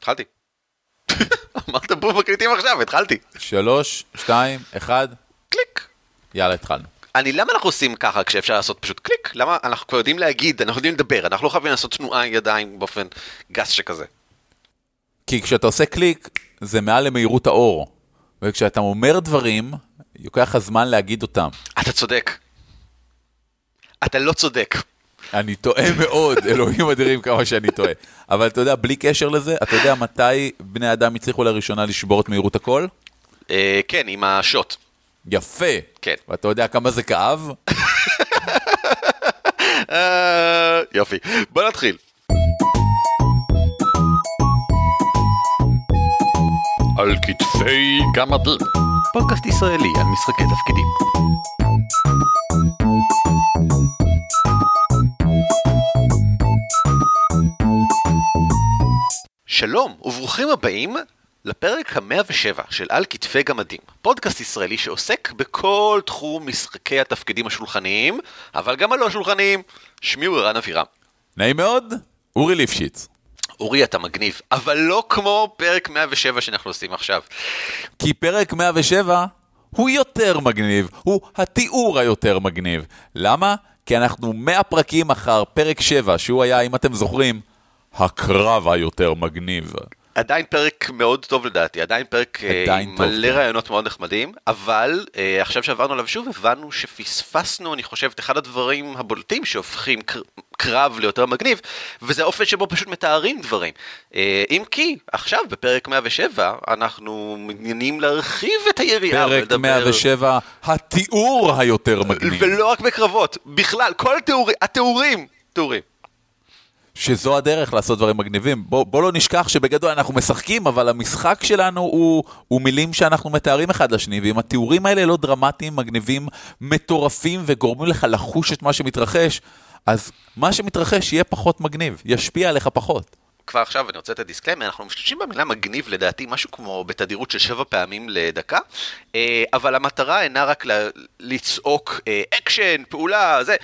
התחלתי. אמרת בוא מקליטים עכשיו, התחלתי. שלוש, שתיים, אחד, קליק. יאללה, התחלנו. אני, למה אנחנו עושים ככה כשאפשר לעשות פשוט קליק? למה אנחנו כבר יודעים להגיד, אנחנו יודעים לדבר, אנחנו לא חייבים לעשות תנועת ידיים באופן גס שכזה. כי כשאתה עושה קליק, זה מעל למהירות האור. וכשאתה אומר דברים, ייקח לך זמן להגיד אותם. אתה צודק. אתה לא צודק. אני טועה מאוד, אלוהים אדירים כמה שאני טועה. אבל אתה יודע, בלי קשר לזה, אתה יודע מתי בני אדם הצליחו לראשונה לשבור את מהירות הקול? אה, כן, עם השוט. יפה. כן. ואתה יודע כמה זה כאב? אה, יופי. בוא נתחיל. על כתפי גמדים. פודקאסט ישראלי על משחקי תפקידים. שלום וברוכים הבאים לפרק ה-107 של על כתפי גמדים, פודקאסט ישראלי שעוסק בכל תחום משחקי התפקידים השולחניים, אבל גם הלא שולחניים. שמי הוא ערן אבירם. נעים מאוד, אורי ליפשיץ. אורי אתה מגניב, אבל לא כמו פרק 107 שאנחנו עושים עכשיו. כי פרק 107 הוא יותר מגניב, הוא התיאור היותר מגניב. למה? כי אנחנו 100 פרקים אחר פרק 7, שהוא היה, אם אתם זוכרים, הקרב היותר מגניב. עדיין פרק מאוד טוב לדעתי, עדיין פרק אה, עדיין עם טוב, מלא כן. רעיונות מאוד נחמדים, אבל אה, עכשיו שעברנו עליו שוב הבנו שפספסנו, אני חושב, את אחד הדברים הבולטים שהופכים קר- קרב ליותר מגניב, וזה האופן שבו פשוט מתארים דברים. אה, אם כי, עכשיו בפרק 107 אנחנו מעוניינים להרחיב את היריעה פרק ולדבר- 107, התיאור היותר מגניב. ולא רק בקרבות, בכלל, כל התיאורים, התיאורים, תיאורים. שזו הדרך לעשות דברים מגניבים. בוא, בוא לא נשכח שבגדול אנחנו משחקים, אבל המשחק שלנו הוא, הוא מילים שאנחנו מתארים אחד לשני, ואם התיאורים האלה לא דרמטיים, מגניבים, מטורפים וגורמים לך לחוש את מה שמתרחש, אז מה שמתרחש יהיה פחות מגניב, ישפיע עליך פחות. כבר עכשיו אני רוצה את ה disclaimer, אנחנו משתמשים במילה מגניב לדעתי משהו כמו בתדירות של שבע פעמים לדקה, אה, אבל המטרה אינה רק לצעוק אה, אקשן, פעולה, זה,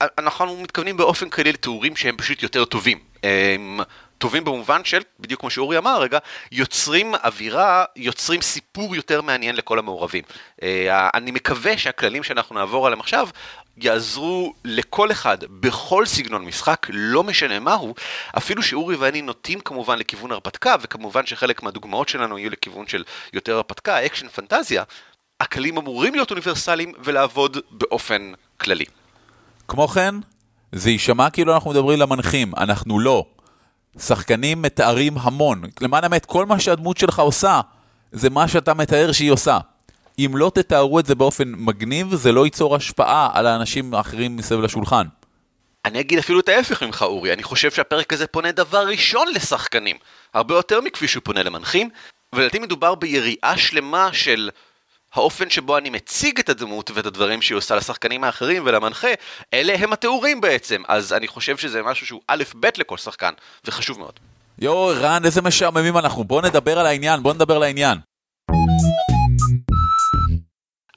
אנחנו מתכוונים באופן כללי לתיאורים שהם פשוט יותר טובים. הם טובים במובן של, בדיוק כמו שאורי אמר רגע, יוצרים אווירה, יוצרים סיפור יותר מעניין לכל המעורבים. אה, אני מקווה שהכללים שאנחנו נעבור עליהם עכשיו יעזרו לכל אחד בכל סגנון משחק, לא משנה מהו, אפילו שאורי ואני נוטים כמובן לכיוון הרפתקה, וכמובן שחלק מהדוגמאות שלנו יהיו לכיוון של יותר הרפתקה, אקשן פנטזיה, הכללים אמורים להיות אוניברסליים ולעבוד באופן כללי. כמו כן, זה יישמע כאילו אנחנו מדברים למנחים, אנחנו לא. שחקנים מתארים המון. למען האמת, כל מה שהדמות שלך עושה, זה מה שאתה מתאר שהיא עושה. אם לא תתארו את זה באופן מגניב, זה לא ייצור השפעה על האנשים האחרים מסביב לשולחן. אני אגיד אפילו את ההפך ממך אורי, אני חושב שהפרק הזה פונה דבר ראשון לשחקנים, הרבה יותר מכפי שהוא פונה למנחים, ולדעתי מדובר ביריעה שלמה של האופן שבו אני מציג את הדמות ואת הדברים שהיא עושה לשחקנים האחרים ולמנחה, אלה הם התיאורים בעצם, אז אני חושב שזה משהו שהוא א' ב' לכל שחקן, וחשוב מאוד. יואו, רן, איזה משעממים אנחנו. בוא נדבר על העניין, בוא נדבר על העניין.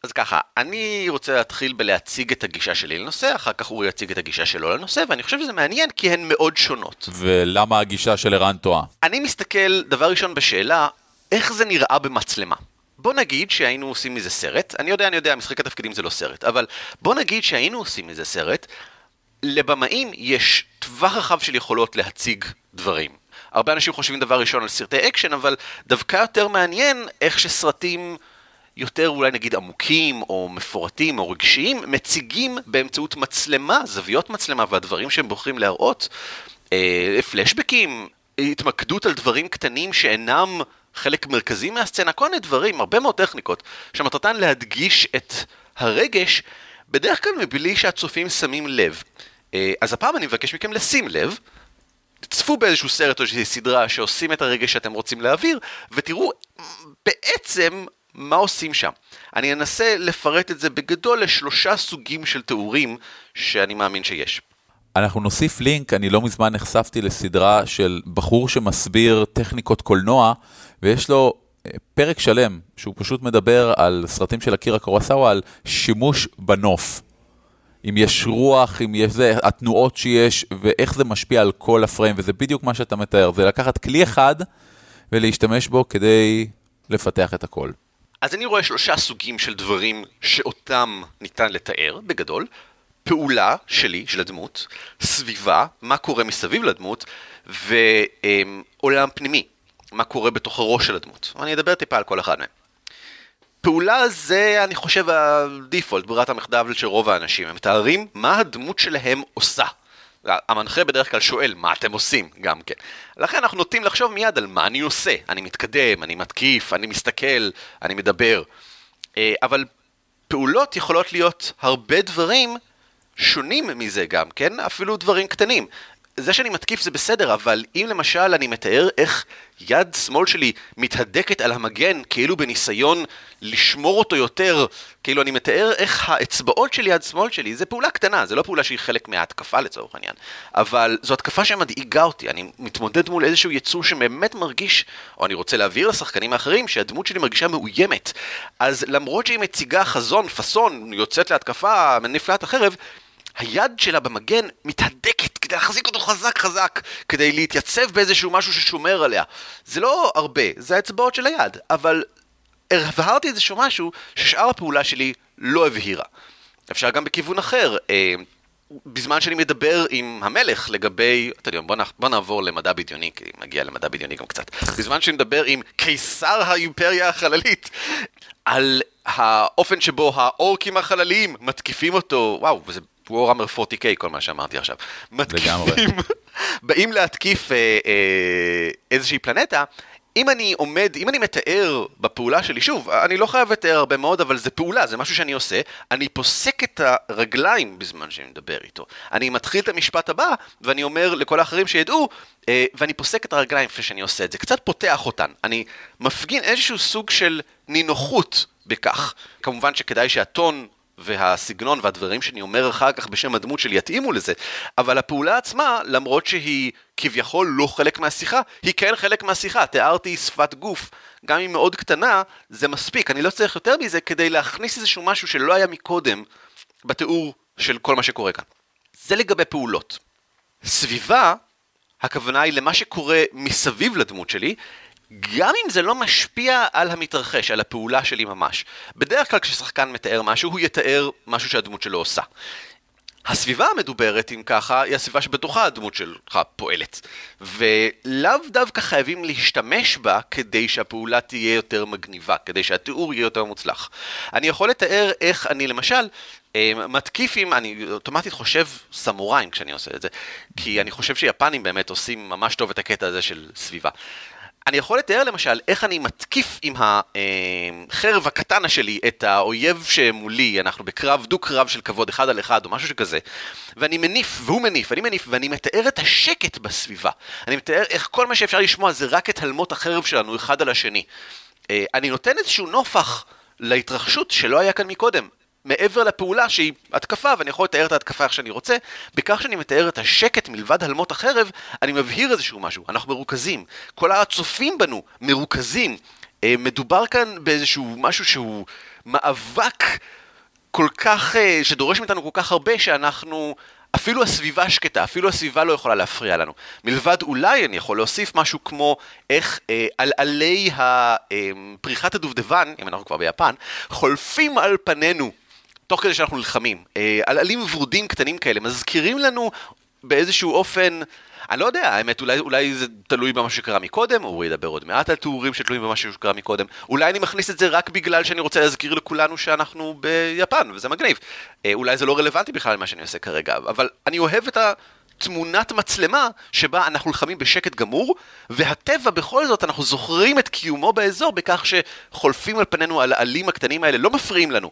אז ככה, אני רוצה להתחיל בלהציג את הגישה שלי לנושא, אחר כך אורי יציג את הגישה שלו לנושא, ואני חושב שזה מעניין כי הן מאוד שונות. ולמה הגישה של ערן טועה? אני מסתכל דבר ראשון בשאלה, איך זה נראה במצלמה? בוא נגיד שהיינו עושים מזה סרט, אני יודע, אני יודע, משחק התפקידים זה לא סרט, אבל בוא נגיד שהיינו עושים מזה סרט, לבמאים יש טווח רחב של יכולות להציג דברים. הרבה אנשים חושבים דבר ראשון על סרטי אקשן, אבל דווקא יותר מעניין איך שסרטים יותר אולי נגיד עמוקים או מפורטים או רגשיים מציגים באמצעות מצלמה, זוויות מצלמה והדברים שהם בוחרים להראות, אה, פלשבקים, התמקדות על דברים קטנים שאינם חלק מרכזי מהסצנה, כל מיני דברים, הרבה מאוד טכניקות, שמטרתן להדגיש את הרגש, בדרך כלל מבלי שהצופים שמים לב. אה, אז הפעם אני מבקש מכם לשים לב, צפו באיזשהו סרט או איזושהי סדרה שעושים את הרגש שאתם רוצים להעביר, ותראו בעצם מה עושים שם. אני אנסה לפרט את זה בגדול לשלושה סוגים של תיאורים שאני מאמין שיש. אנחנו נוסיף לינק, אני לא מזמן נחשפתי לסדרה של בחור שמסביר טכניקות קולנוע, ויש לו אה, פרק שלם, שהוא פשוט מדבר על סרטים של אקירה קורסאווה, על שימוש בנוף. אם יש רוח, אם יש זה, התנועות שיש, ואיך זה משפיע על כל הפריים, וזה בדיוק מה שאתה מתאר. זה לקחת כלי אחד, ולהשתמש בו כדי לפתח את הכל. אז אני רואה שלושה סוגים של דברים שאותם ניתן לתאר, בגדול. פעולה שלי, של הדמות, סביבה, מה קורה מסביב לדמות, ועולם פנימי, מה קורה בתוך הראש של הדמות. אני אדבר טיפה על כל אחד מהם. פעולה זה, אני חושב, הדיפולט, ברירת המחדל של רוב האנשים. הם מתארים מה הדמות שלהם עושה. המנחה בדרך כלל שואל, מה אתם עושים? גם כן. לכן אנחנו נוטים לחשוב מיד על מה אני עושה. אני מתקדם, אני מתקיף, אני מסתכל, אני מדבר. אה, אבל פעולות יכולות להיות הרבה דברים שונים מזה גם כן, אפילו דברים קטנים. זה שאני מתקיף זה בסדר, אבל אם למשל אני מתאר איך יד שמאל שלי מתהדקת על המגן, כאילו בניסיון לשמור אותו יותר, כאילו אני מתאר איך האצבעות של יד שמאל שלי, זה פעולה קטנה, זה לא פעולה שהיא חלק מההתקפה לצורך העניין, אבל זו התקפה שמדאיגה אותי, אני מתמודד מול איזשהו יצור שבאמת מרגיש, או אני רוצה להבהיר לשחקנים האחרים שהדמות שלי מרגישה מאוימת, אז למרות שהיא מציגה חזון, פאסון, יוצאת להתקפה, מניפלת החרב, היד שלה במגן מתהדקת כדי להחזיק אותו חזק חזק, כדי להתייצב באיזשהו משהו ששומר עליה. זה לא הרבה, זה האצבעות של היד, אבל הבהרתי איזשהו משהו ששאר הפעולה שלי לא הבהירה. אפשר גם בכיוון אחר. אה, בזמן שאני מדבר עם המלך לגבי, אתה יודע, בוא, נע, בוא נעבור למדע בדיוני, כי נגיע למדע בדיוני גם קצת. בזמן שאני מדבר עם קיסר האימפריה החללית, על האופן שבו האורקים החלליים מתקיפים אותו, וואו, זה וורהמר 40K, כל מה שאמרתי עכשיו. מתקיפים, באים להתקיף אה, אה, איזושהי פלנטה, אם אני עומד, אם אני מתאר בפעולה שלי, שוב, אני לא חייב לתאר הרבה מאוד, אבל זה פעולה, זה משהו שאני עושה, אני פוסק את הרגליים בזמן שאני מדבר איתו. אני מתחיל את המשפט הבא, ואני אומר לכל האחרים שידעו, אה, ואני פוסק את הרגליים לפני שאני עושה את זה, קצת פותח אותן. אני מפגין איזשהו סוג של נינוחות בכך. כמובן שכדאי שהטון והסגנון והדברים שאני אומר אחר כך בשם הדמות שלי יתאימו לזה, אבל הפעולה עצמה, למרות שהיא כביכול לא חלק מהשיחה, היא כן חלק מהשיחה. תיארתי שפת גוף, גם אם מאוד קטנה, זה מספיק. אני לא צריך יותר מזה כדי להכניס איזשהו משהו שלא היה מקודם בתיאור של כל מה שקורה כאן. זה לגבי פעולות. סביבה, הכוונה היא למה שקורה מסביב לדמות שלי, גם אם זה לא משפיע על המתרחש, על הפעולה שלי ממש. בדרך כלל כששחקן מתאר משהו, הוא יתאר משהו שהדמות שלו עושה. הסביבה המדוברת, אם ככה, היא הסביבה שבתוכה הדמות שלך פועלת. ולאו דוותא חייבים להשתמש בה כדי שהפעולה תהיה יותר מגניבה, כדי שהתיאור יהיה יותר מוצלח. אני יכול לתאר איך אני למשל מתקיף עם, אני אוטומטית חושב סמוראים כשאני עושה את זה, כי אני חושב שיפנים באמת עושים ממש טוב את הקטע הזה של סביבה. אני יכול לתאר למשל איך אני מתקיף עם החרב הקטנה שלי את האויב שמולי, אנחנו בקרב, דו-קרב של כבוד אחד על אחד או משהו שכזה, ואני מניף, והוא מניף, ואני מניף, ואני מתאר את השקט בסביבה. אני מתאר איך כל מה שאפשר לשמוע זה רק את הלמות החרב שלנו אחד על השני. אה, אני נותן איזשהו נופח להתרחשות שלא היה כאן מקודם. מעבר לפעולה שהיא התקפה, ואני יכול לתאר את ההתקפה איך שאני רוצה, בכך שאני מתאר את השקט מלבד הלמות החרב, אני מבהיר איזשהו משהו. אנחנו מרוכזים. כל הצופים בנו מרוכזים. אה, מדובר כאן באיזשהו משהו שהוא מאבק כל כך, אה, שדורש מאיתנו כל כך הרבה, שאנחנו... אפילו הסביבה שקטה, אפילו הסביבה לא יכולה להפריע לנו. מלבד אולי אני יכול להוסיף משהו כמו איך אה, על עלי אה, פריחת הדובדבן, אם אנחנו כבר ביפן, חולפים על פנינו תוך כדי שאנחנו נלחמים. אה, עלים ורודים קטנים כאלה מזכירים לנו באיזשהו אופן, אני לא יודע, האמת, אולי, אולי זה תלוי במה שקרה מקודם, הוא ידבר עוד מעט על תיאורים שתלויים במה שקרה מקודם. אולי אני מכניס את זה רק בגלל שאני רוצה להזכיר לכולנו שאנחנו ביפן, וזה מגניב. אה, אולי זה לא רלוונטי בכלל למה שאני עושה כרגע, אבל אני אוהב את ה... תמונת מצלמה שבה אנחנו נלחמים בשקט גמור, והטבע בכל זאת, אנחנו זוכרים את קיומו באזור בכך שחולפים על פנינו על העלים הקטנים האלה, לא מפריעים לנו.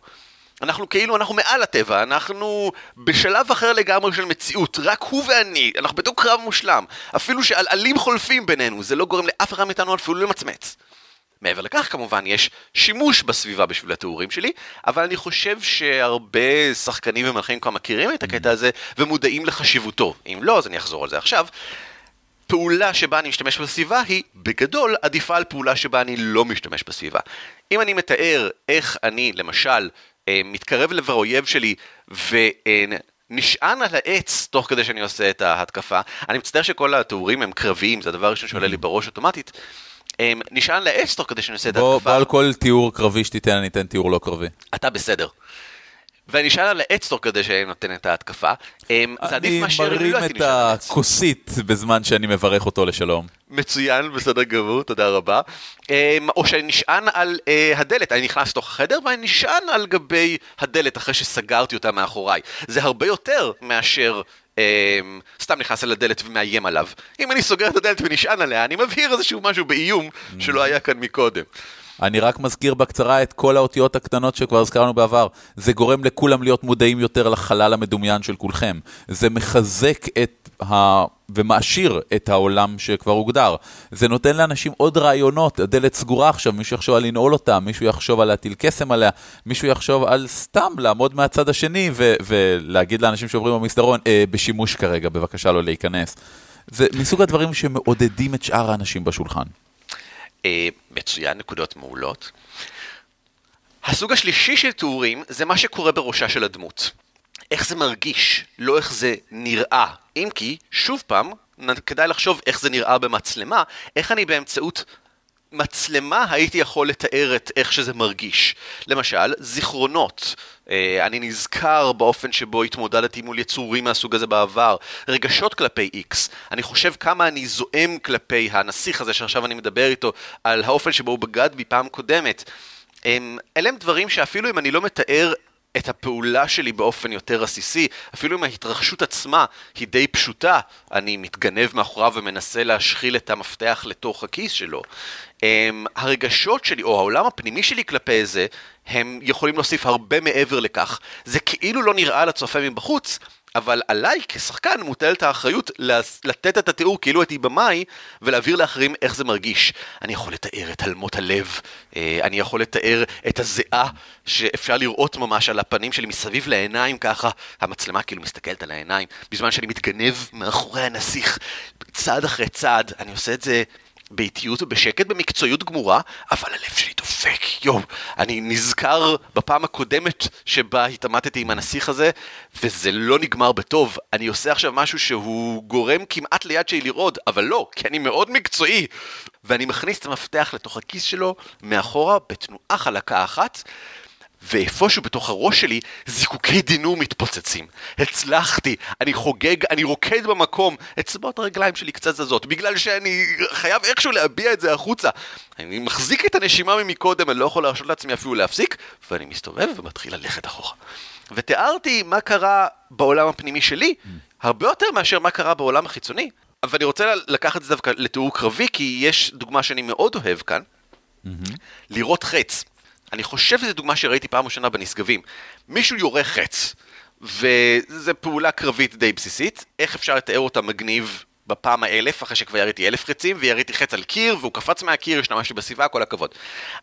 אנחנו כאילו, אנחנו מעל הטבע, אנחנו בשלב אחר לגמרי של מציאות, רק הוא ואני, אנחנו בתוך קרב מושלם. אפילו שעלעלים חולפים בינינו, זה לא גורם לאף אחד מאיתנו אפילו למצמץ. מעבר לכך כמובן יש שימוש בסביבה בשביל התיאורים שלי, אבל אני חושב שהרבה שחקנים ומלכים כבר מכירים את הקטע הזה ומודעים לחשיבותו. אם לא, אז אני אחזור על זה עכשיו. פעולה שבה אני משתמש בסביבה היא בגדול עדיפה על פעולה שבה אני לא משתמש בסביבה. אם אני מתאר איך אני למשל מתקרב לעבר האויב שלי ונשען על העץ תוך כדי שאני עושה את ההתקפה. אני מצטער שכל התיאורים הם קרביים, זה הדבר הראשון שעולה לי בראש אוטומטית. אמ, נשען לעץ תוך כדי שאני עושה את ההתקפה. בוא על כל תיאור קרבי שתיתן, אני אתן תיאור לא קרבי. אתה בסדר. ואני נשען על העץ תוך כדי שאני נותן את ההתקפה. אמ, זה עדיף אני מאשר אם מרים לא הייתי את. הכוסית בזמן שאני מברך אותו לשלום. מצוין, בסדר גמור, תודה רבה. אמ, או שאני נשען על אה, הדלת, אני נכנס לתוך החדר ואני נשען על גבי הדלת אחרי שסגרתי אותה מאחוריי. זה הרבה יותר מאשר אמ, סתם נכנס אל הדלת ומאיים עליו. אם אני סוגר את הדלת ונשען עליה, אני מבהיר איזשהו משהו באיום שלא היה כאן מקודם. אני רק מזכיר בקצרה את כל האותיות הקטנות שכבר הזכרנו בעבר. זה גורם לכולם להיות מודעים יותר לחלל המדומיין של כולכם. זה מחזק את ה... ומעשיר את העולם שכבר הוגדר. זה נותן לאנשים עוד רעיונות, הדלת סגורה עכשיו, מישהו יחשוב על לנעול אותה, מישהו יחשוב על להטיל קסם עליה, מישהו יחשוב על סתם לעמוד מהצד השני ו- ולהגיד לאנשים שעוברים במסדרון, אה, בשימוש כרגע, בבקשה לא להיכנס. זה מסוג הדברים שמעודדים את שאר האנשים בשולחן. אה, מצוין, נקודות מעולות. הסוג השלישי של תיאורים זה מה שקורה בראשה של הדמות. איך זה מרגיש, לא איך זה נראה. אם כי, שוב פעם, כדאי לחשוב איך זה נראה במצלמה, איך אני באמצעות מצלמה הייתי יכול לתאר את איך שזה מרגיש. למשל, זיכרונות. אה, אני נזכר באופן שבו התמודדתי מול יצורים מהסוג הזה בעבר. רגשות כלפי איקס. אני חושב כמה אני זועם כלפי הנסיך הזה שעכשיו אני מדבר איתו, על האופן שבו הוא בגד בי פעם קודמת. הם, אלה הם דברים שאפילו אם אני לא מתאר את הפעולה שלי באופן יותר עסיסי, אפילו אם ההתרחשות עצמה היא די פשוטה, אני מתגנב מאחוריו ומנסה להשחיל את המפתח לתוך הכיס שלו. הם, הרגשות שלי, או העולם הפנימי שלי כלפי זה, הם יכולים להוסיף הרבה מעבר לכך. זה כאילו לא נראה לצופה מבחוץ, אבל עליי כשחקן מוטלת האחריות לתת את התיאור כאילו הייתי במאי ולהעביר לאחרים איך זה מרגיש. אני יכול לתאר את הלמות הלב, אה, אני יכול לתאר את הזיעה שאפשר לראות ממש על הפנים שלי מסביב לעיניים ככה, המצלמה כאילו מסתכלת על העיניים, בזמן שאני מתגנב מאחורי הנסיך, צעד אחרי צעד, אני עושה את זה באיטיות ובשקט, במקצועיות גמורה, אבל הלב שלי דופק, יואו. אני נזכר בפעם הקודמת שבה התעמתתי עם הנסיך הזה, וזה לא נגמר בטוב. אני עושה עכשיו משהו שהוא גורם כמעט ליד שלי לרעוד, אבל לא, כי אני מאוד מקצועי. ואני מכניס את המפתח לתוך הכיס שלו, מאחורה, בתנועה חלקה אחת, ואיפשהו בתוך הראש שלי, זיקוקי דינור מתפוצצים. הצלחתי, אני חוגג, אני רוקד במקום, אצבעות הרגליים שלי קצת זזות, בגלל שאני חייב איכשהו להביע את זה החוצה. אני מחזיק את הנשימה ממקודם, אני לא יכול להרשות לעצמי אפילו להפסיק, ואני מסתובב ומתחיל ללכת אחורה. ותיארתי מה קרה בעולם הפנימי שלי, הרבה יותר מאשר מה קרה בעולם החיצוני. אבל אני רוצה לקחת את זה דווקא לתיאור קרבי, כי יש דוגמה שאני מאוד אוהב כאן, לירות חץ. אני חושב שזו דוגמה שראיתי פעם ראשונה בנשגבים. מישהו יורה חץ, וזו פעולה קרבית די בסיסית, איך אפשר לתאר אותה מגניב בפעם האלף, אחרי שכבר יריתי אלף חצים, ויריתי חץ על קיר, והוא קפץ מהקיר, השתמשתי בסביבה, כל הכבוד.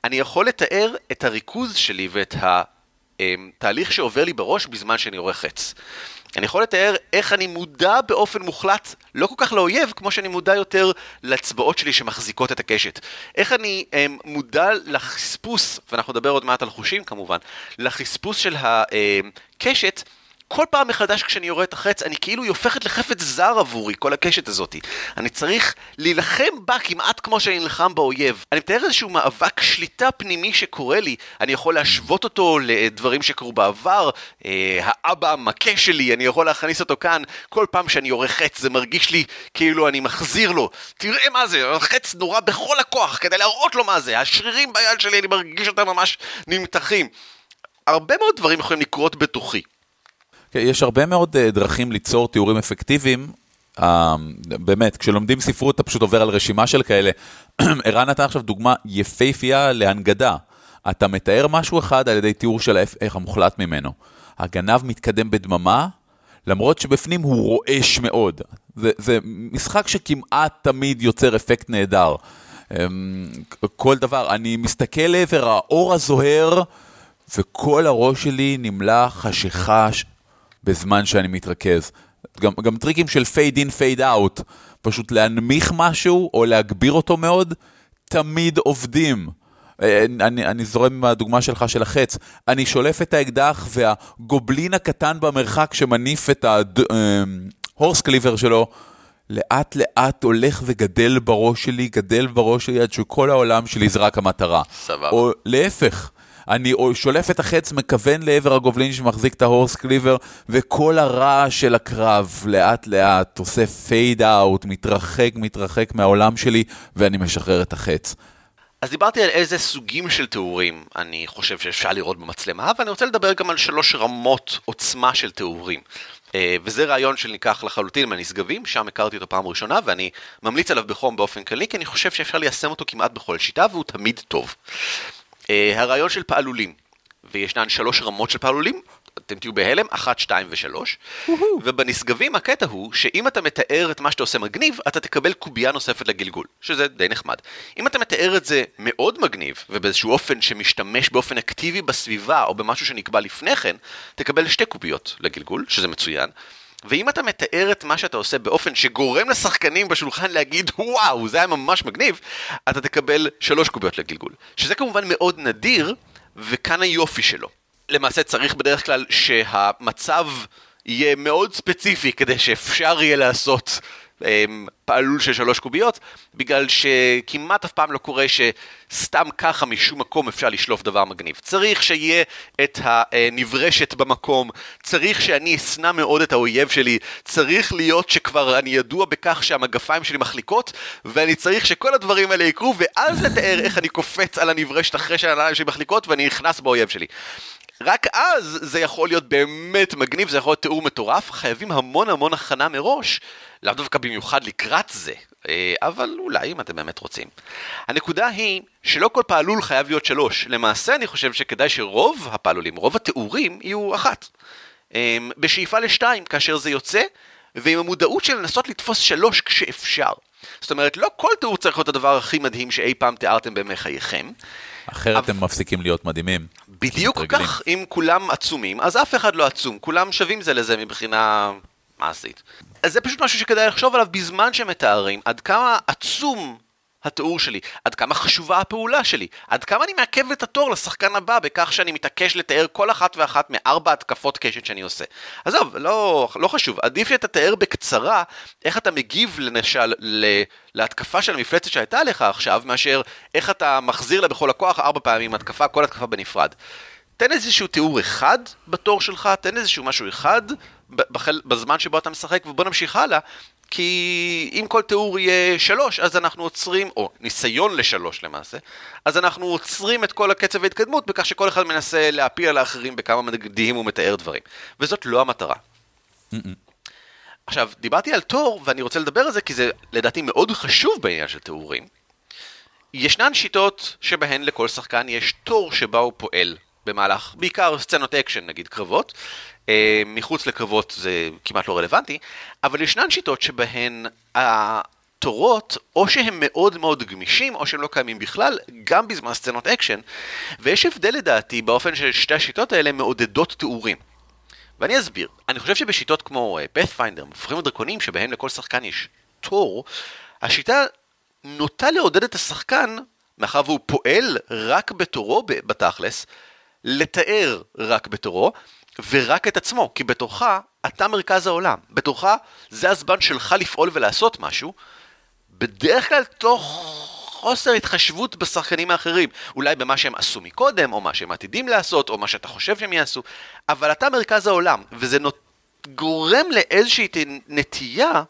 אני יכול לתאר את הריכוז שלי ואת התהליך שעובר לי בראש בזמן שאני יורה חץ. אני יכול לתאר איך אני מודע באופן מוחלט, לא כל כך לאויב, כמו שאני מודע יותר לאצבעות שלי שמחזיקות את הקשת. איך אני הם, מודע לחספוס, ואנחנו נדבר עוד מעט על חושים כמובן, לחספוס של הקשת, כל פעם מחדש כשאני יורה את החץ, אני כאילו היא הופכת לחפץ זר עבורי, כל הקשת הזאת. אני צריך להילחם בה כמעט כמו שאני נלחם באויב. אני מתאר איזשהו מאבק שליטה פנימי שקורה לי, אני יכול להשוות אותו לדברים שקרו בעבר, אה, האבא המכה שלי, אני יכול להכניס אותו כאן, כל פעם שאני יורה חץ זה מרגיש לי כאילו אני מחזיר לו. תראה מה זה, החץ נורא בכל הכוח כדי להראות לו מה זה, השרירים ביד שלי, אני מרגיש אותם ממש נמתחים. הרבה מאוד דברים יכולים לקרות בתוכי. כן, יש הרבה מאוד אה, דרכים ליצור תיאורים אפקטיביים. אה, באמת, כשלומדים ספרות אתה פשוט עובר על רשימה של כאלה. ערן נתן עכשיו דוגמה יפייפייה להנגדה. אתה מתאר משהו אחד על ידי תיאור של ההפך המוחלט ממנו. הגנב מתקדם בדממה, למרות שבפנים הוא רועש מאוד. זה, זה משחק שכמעט תמיד יוצר אפקט נהדר. אמ, כל דבר, אני מסתכל לעבר האור הזוהר, וכל הראש שלי נמלא חשיכה בזמן שאני מתרכז. גם, גם טריקים של fade in, fade out, פשוט להנמיך משהו או להגביר אותו מאוד, תמיד עובדים. אה, אני, אני זורם עם הדוגמה שלך של החץ. אני שולף את האקדח והגובלין הקטן במרחק שמניף את ה horse cleaver שלו, לאט לאט הולך וגדל בראש שלי, גדל בראש שלי עד שכל העולם שלי זה רק המטרה. סבבה. או להפך. אני שולף את החץ, מכוון לעבר הגובלין שמחזיק את ה horse cleaver, וכל הרעש של הקרב לאט לאט עושה fade out, מתרחק, מתרחק מהעולם שלי, ואני משחרר את החץ. אז דיברתי על איזה סוגים של תיאורים אני חושב שאפשר לראות במצלמה, ואני רוצה לדבר גם על שלוש רמות עוצמה של תיאורים. אה, וזה רעיון שניקח לחלוטין מהנשגבים, שם הכרתי אותו פעם ראשונה, ואני ממליץ עליו בחום באופן כללי, כי אני חושב שאפשר ליישם אותו כמעט בכל שיטה, והוא תמיד טוב. אה, הרעיון של פעלולים, וישנן שלוש רמות של פעלולים, אתם תהיו בהלם, אחת, שתיים ושלוש, ובנשגבים הקטע הוא שאם אתה מתאר את מה שאתה עושה מגניב, אתה תקבל קובייה נוספת לגלגול, שזה די נחמד. אם אתה מתאר את זה מאוד מגניב, ובאיזשהו אופן שמשתמש באופן אקטיבי בסביבה, או במשהו שנקבע לפני כן, תקבל שתי קוביות לגלגול, שזה מצוין. ואם אתה מתאר את מה שאתה עושה באופן שגורם לשחקנים בשולחן להגיד וואו, זה היה ממש מגניב, אתה תקבל שלוש קוביות לגלגול. שזה כמובן מאוד נדיר, וכאן היופי שלו. למעשה צריך בדרך כלל שהמצב יהיה מאוד ספציפי כדי שאפשר יהיה לעשות פעלול של שלוש קוביות, בגלל שכמעט אף פעם לא קורה שסתם ככה משום מקום אפשר לשלוף דבר מגניב. צריך שיהיה את הנברשת במקום, צריך שאני אשנא מאוד את האויב שלי, צריך להיות שכבר אני ידוע בכך שהמגפיים שלי מחליקות, ואני צריך שכל הדברים האלה יקרו, ואז לתאר איך אני קופץ על הנברשת אחרי שהנעליים שלי מחליקות ואני נכנס באויב שלי. רק אז זה יכול להיות באמת מגניב, זה יכול להיות תיאור מטורף, חייבים המון המון הכנה מראש, לאו דווקא במיוחד לקראת זה, אה, אבל אולי אם אתם באמת רוצים. הנקודה היא שלא כל פעלול חייב להיות שלוש, למעשה אני חושב שכדאי שרוב הפעלולים, רוב התיאורים יהיו אחת. אה, בשאיפה לשתיים כאשר זה יוצא, ועם המודעות של לנסות לתפוס שלוש כשאפשר. זאת אומרת, לא כל תיאור צריך להיות הדבר הכי מדהים שאי פעם תיארתם בימי חייכם. אחרת הם מפסיקים להיות מדהימים. בדיוק. כך, אם כולם עצומים, אז אף אחד לא עצום, כולם שווים זה לזה מבחינה מעשית. אז זה פשוט משהו שכדאי לחשוב עליו בזמן שמתארים עד כמה עצום התיאור שלי, עד כמה חשובה הפעולה שלי, עד כמה אני מעכב את התור לשחקן הבא בכך שאני מתעקש לתאר כל אחת ואחת מארבע התקפות קשת שאני עושה. עזוב, לא, לא חשוב, עדיף שתתאר בקצרה איך אתה מגיב למשל ל- להתקפה של המפלצת שהייתה לך עכשיו, מאשר איך אתה מחזיר לה בכל הכוח ארבע פעמים התקפה, כל התקפה בנפרד. תן איזשהו תיאור אחד בתור שלך, תן איזשהו משהו אחד בחל, בזמן שבו אתה משחק, ובוא נמשיך הלאה, כי אם כל תיאור יהיה שלוש, אז אנחנו עוצרים, או ניסיון לשלוש למעשה, אז אנחנו עוצרים את כל הקצב ההתקדמות בכך שכל אחד מנסה להפיל על האחרים בכמה מדהים הוא מתאר דברים. וזאת לא המטרה. עכשיו, דיברתי על תור, ואני רוצה לדבר על זה כי זה לדעתי מאוד חשוב בעניין של תיאורים. ישנן שיטות שבהן לכל שחקן יש תור שבה הוא פועל במהלך, בעיקר סצנות אקשן, נגיד קרבות. אה, מחוץ לקרבות זה כמעט לא רלוונטי, אבל ישנן שיטות שבהן התורות, או שהם מאוד מאוד גמישים, או שהם לא קיימים בכלל, גם בזמן סצנות אקשן, ויש הבדל לדעתי באופן ששתי השיטות האלה מעודדות תיאורים. ואני אסביר. אני חושב שבשיטות כמו פאת'פיינדר, מפוחים ודרקונים, שבהם לכל שחקן יש תור, השיטה נוטה לעודד את השחקן, מאחר והוא פועל רק בתורו בתכלס, לתאר רק בתורו, ורק את עצמו, כי בתורך אתה מרכז העולם. בתורך זה הזמן שלך לפעול ולעשות משהו, בדרך כלל תוך חוסר התחשבות בשחקנים האחרים. אולי במה שהם עשו מקודם, או מה שהם עתידים לעשות, או מה שאתה חושב שהם יעשו, אבל אתה מרכז העולם, וזה נות... גורם לאיזושהי נטייה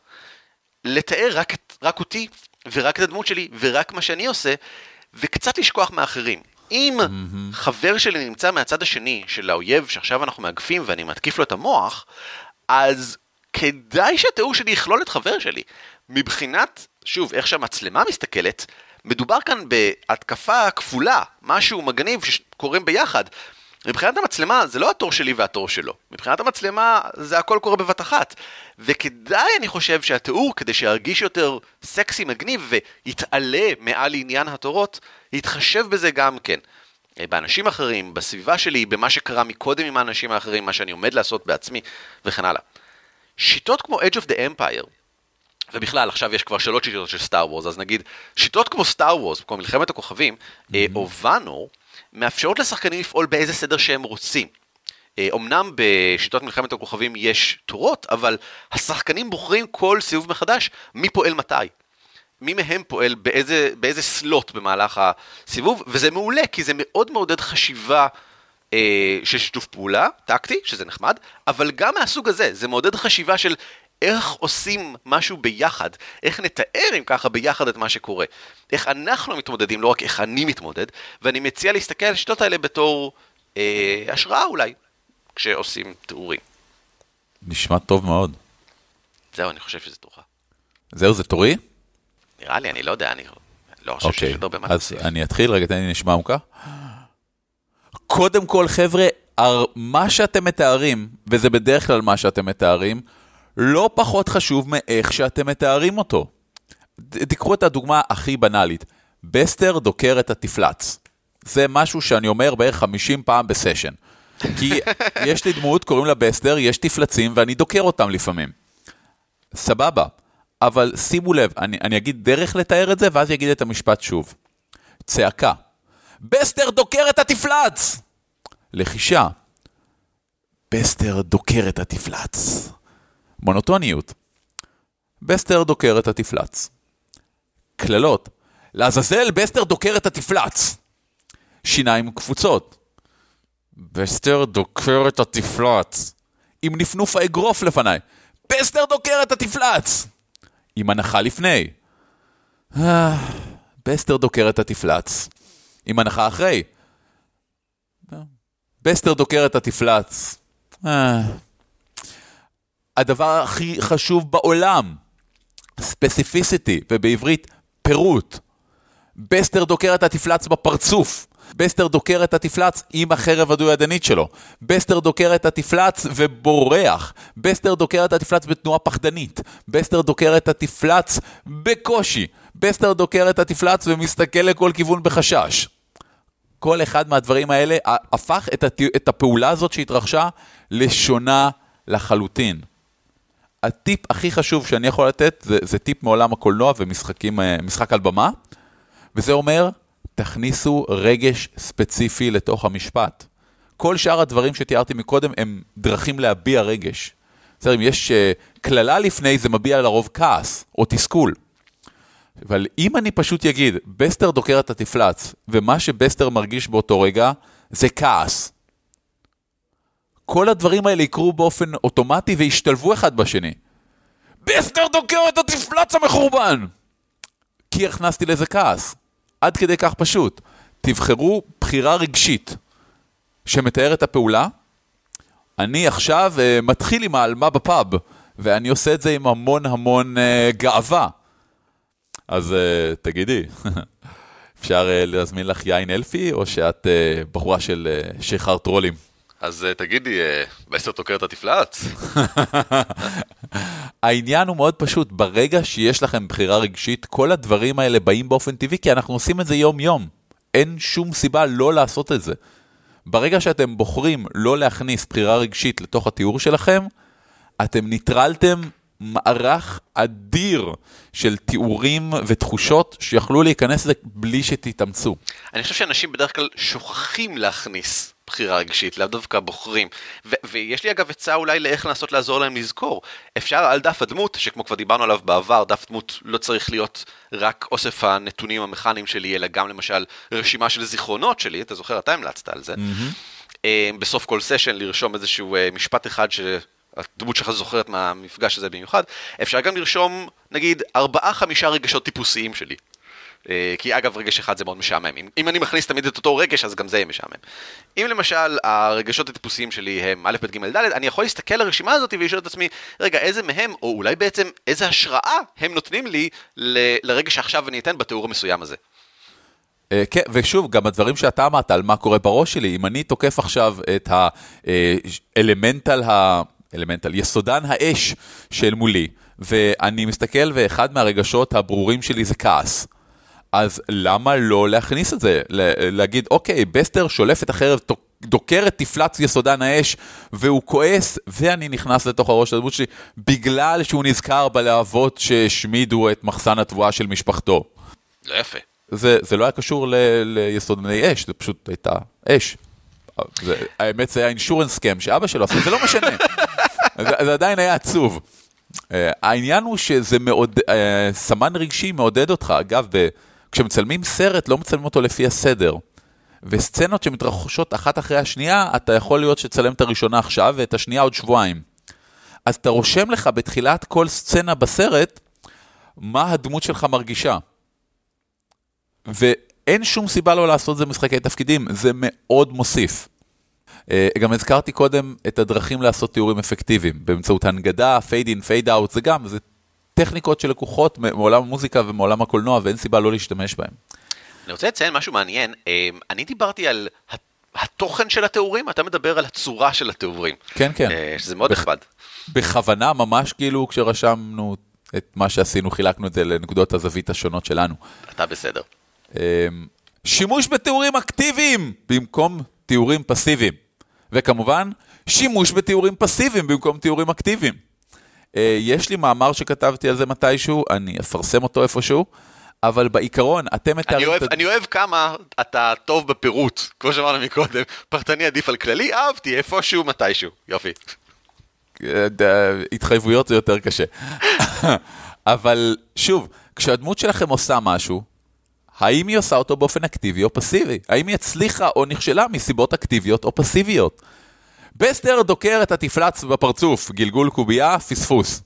לתאר רק, רק אותי, ורק את הדמות שלי, ורק מה שאני עושה, וקצת לשכוח מאחרים. אם חבר שלי נמצא מהצד השני של האויב שעכשיו אנחנו מאגפים ואני מתקיף לו את המוח, אז כדאי שהתיאור שלי יכלול את חבר שלי. מבחינת, שוב, איך שהמצלמה מסתכלת, מדובר כאן בהתקפה כפולה, משהו מגניב שקורים ביחד. מבחינת המצלמה זה לא התור שלי והתור שלו, מבחינת המצלמה זה הכל קורה בבת אחת. וכדאי אני חושב שהתיאור, כדי שירגיש יותר סקסי מגניב ויתעלה מעל עניין התורות, יתחשב בזה גם כן. אה, באנשים אחרים, בסביבה שלי, במה שקרה מקודם עם האנשים האחרים, מה שאני עומד לעשות בעצמי, וכן הלאה. שיטות כמו Edge of the Empire, ובכלל, עכשיו יש כבר שלוש שיטות של סטאר וורס, אז נגיד, שיטות כמו סטאר וורס, כמו מלחמת הכוכבים, אה, או ואנור, מאפשרות לשחקנים לפעול באיזה סדר שהם רוצים. אה, אמנם בשיטות מלחמת הכוכבים יש תורות, אבל השחקנים בוחרים כל סיבוב מחדש מי פועל מתי. מי מהם פועל באיזה, באיזה סלוט במהלך הסיבוב, וזה מעולה, כי זה מאוד מעודד חשיבה אה, של שיתוף פעולה, טקטי, שזה נחמד, אבל גם מהסוג הזה, זה מעודד חשיבה של איך עושים משהו ביחד, איך נתאר אם ככה ביחד את מה שקורה, איך אנחנו מתמודדים, לא רק איך אני מתמודד, ואני מציע להסתכל על השיטות האלה בתור אה, השראה אולי, כשעושים תיאורים. נשמע טוב מאוד. זהו, אני חושב שזה תורך. זהו, זה תורי? נראה לי, אני לא יודע, אני לא חושב אוקיי, שיש עוד הרבה מה אז. אני אתחיל, רגע, תן לי נשימה עמוקה. קודם כל, חבר'ה, מה שאתם מתארים, וזה בדרך כלל מה שאתם מתארים, לא פחות חשוב מאיך שאתם מתארים אותו. תיקחו את הדוגמה הכי בנאלית. בסטר דוקר את התפלץ. זה משהו שאני אומר בערך 50 פעם בסשן. כי יש לי דמות, קוראים לה בסטר, יש תפלצים ואני דוקר אותם לפעמים. סבבה, אבל שימו לב, אני, אני אגיד דרך לתאר את זה, ואז אגיד את המשפט שוב. צעקה. בסטר דוקר את התפלץ! לחישה. בסטר דוקר את התפלץ. מונוטוניות. בסטר דוקר את התפלץ. קללות. לעזאזל, בסטר דוקר את התפלץ. שיניים קפוצות. בסטר דוקר את התפלץ. עם נפנוף האגרוף לפניי. בסטר דוקר את התפלץ! עם אנחה לפני. בסטר דוקר את התפלץ. עם אנחה אחרי. בסטר דוקר את התפלץ. הדבר הכי חשוב בעולם, specificity, ובעברית פירוט. בסטר דוקר את התפלץ בפרצוף. בסטר דוקר את התפלץ עם החרב הדו-ידנית שלו. בסטר דוקר את התפלץ ובורח. בסטר דוקר את התפלץ בתנועה פחדנית. בסטר דוקר את התפלץ בקושי. בסטר דוקר את התפלץ ומסתכל לכל כיוון בחשש. כל אחד מהדברים האלה הפך את, הת... את הפעולה הזאת שהתרחשה לשונה לחלוטין. הטיפ הכי חשוב שאני יכול לתת זה, זה טיפ מעולם הקולנוע ומשחקים, אה, על במה, וזה אומר, תכניסו רגש ספציפי לתוך המשפט. כל שאר הדברים שתיארתי מקודם הם דרכים להביע רגש. בסדר, אם יש אה, קללה לפני, זה מביע לרוב כעס או תסכול. אבל אם אני פשוט אגיד, בסטר דוקר את התפלץ, ומה שבסטר מרגיש באותו רגע, זה כעס. כל הדברים האלה יקרו באופן אוטומטי וישתלבו אחד בשני. בסטר דוקר את התפלץ המחורבן! כי הכנסתי לזה כעס. עד כדי כך פשוט. תבחרו בחירה רגשית שמתאר את הפעולה. אני עכשיו אה, מתחיל עם העלמה בפאב, ואני עושה את זה עם המון המון אה, גאווה. אז אה, תגידי, אפשר אה, להזמין לך יין אלפי, או שאת אה, בחורה של אה, שיכר טרולים? אז אה, תגידי, אה, בסטר דוקר את התפלץ? העניין הוא מאוד פשוט, ברגע שיש לכם בחירה רגשית, כל הדברים האלה באים באופן טבעי, כי אנחנו עושים את זה יום-יום. אין שום סיבה לא לעשות את זה. ברגע שאתם בוחרים לא להכניס בחירה רגשית לתוך התיאור שלכם, אתם ניטרלתם מערך אדיר של תיאורים ותחושות שיכלו להיכנס לזה בלי שתתאמצו. אני חושב שאנשים בדרך כלל שוכחים להכניס בחירה רגשית, לאו דווקא בוחרים. ו- ויש לי אגב עצה אולי לאיך לנסות לעזור להם לזכור. אפשר על דף הדמות, שכמו כבר דיברנו עליו בעבר, דף דמות לא צריך להיות רק אוסף הנתונים המכניים שלי, אלא גם למשל רשימה של זיכרונות שלי, אתה זוכר, אתה המלצת על זה. אה, בסוף כל סשן לרשום איזשהו אה, משפט אחד ש... הדמות שלך זוכרת מהמפגש הזה במיוחד, אפשר גם לרשום, נגיד, ארבעה-חמישה רגשות טיפוסיים שלי. אה, כי אגב, רגש אחד זה מאוד משעמם. אם, אם אני מכניס תמיד את אותו רגש, אז גם זה יהיה משעמם. אם למשל הרגשות הטיפוסיים שלי הם א', ב', ג', ד', אני יכול להסתכל על הרשימה הזאת ולשאול את עצמי, רגע, איזה מהם, או אולי בעצם איזה השראה הם נותנים לי ל- לרגע שעכשיו אני אתן בתיאור המסוים הזה. אה, כן, ושוב, גם הדברים שאתה אמרת על מה קורה בראש שלי, אם אני תוקף עכשיו את האלמנטל, ה... אלמנטל, יסודן האש של מולי, ואני מסתכל ואחד מהרגשות הברורים שלי זה כעס. אז למה לא להכניס את זה? להגיד, אוקיי, בסטר שולף את החרב, דוקר את תפלץ יסודן האש, והוא כועס, ואני נכנס לתוך הראש של הדמות שלי, בגלל שהוא נזכר בלהבות שהשמידו את מחסן התבואה של משפחתו. לא יפה. זה, זה לא היה קשור ל, ליסודני אש, זה פשוט הייתה אש. זה- האמת זה היה אינשורנס סקאם שאבא שלו עשה, זה לא משנה. זה, זה עדיין היה עצוב. אה, העניין הוא שזה מאוד, אה, סמן רגשי מעודד אותך. אגב, ב, כשמצלמים סרט, לא מצלמים אותו לפי הסדר. וסצנות שמתרחשות אחת אחרי השנייה, אתה יכול להיות שתצלם את הראשונה עכשיו ואת השנייה עוד שבועיים. אז אתה רושם לך בתחילת כל סצנה בסרט, מה הדמות שלך מרגישה. ואין שום סיבה לא לעשות את זה במשחקי תפקידים, זה מאוד מוסיף. אה, גם הזכרתי קודם את הדרכים לעשות תיאורים אפקטיביים, באמצעות הנגדה, fade in, fade out, זה גם, זה טכניקות שלקוחות מעולם המוזיקה ומעולם הקולנוע, ואין סיבה לא להשתמש בהן. אני רוצה לציין משהו מעניין, אה, אני דיברתי על התוכן של התיאורים, אתה מדבר על הצורה של התיאורים. כן, כן. אה, שזה מאוד נכבד. בכוונה, ממש כאילו כשרשמנו את מה שעשינו, חילקנו את זה לנקודות הזווית השונות שלנו. אתה בסדר. אמ, שימוש בתיאורים אקטיביים במקום תיאורים פסיביים. וכמובן, שימוש בתיאורים פסיביים במקום תיאורים אקטיביים. אה, יש לי מאמר שכתבתי על זה מתישהו, אני אפרסם אותו איפשהו, אבל בעיקרון, אתם אני מתארים... אוהב, את אני אוהב כמה אתה טוב בפירוט, כמו שאמרנו מקודם, פרטני עדיף על כללי, אהבתי, איפשהו, מתישהו, יופי. אה, ד- התחייבויות זה יותר קשה. אבל שוב, כשהדמות שלכם עושה משהו, האם היא עושה אותו באופן אקטיבי או פסיבי? האם היא הצליחה או נכשלה מסיבות אקטיביות או פסיביות? בסטר דוקר את התפלץ בפרצוף, גלגול קובייה, פספוס.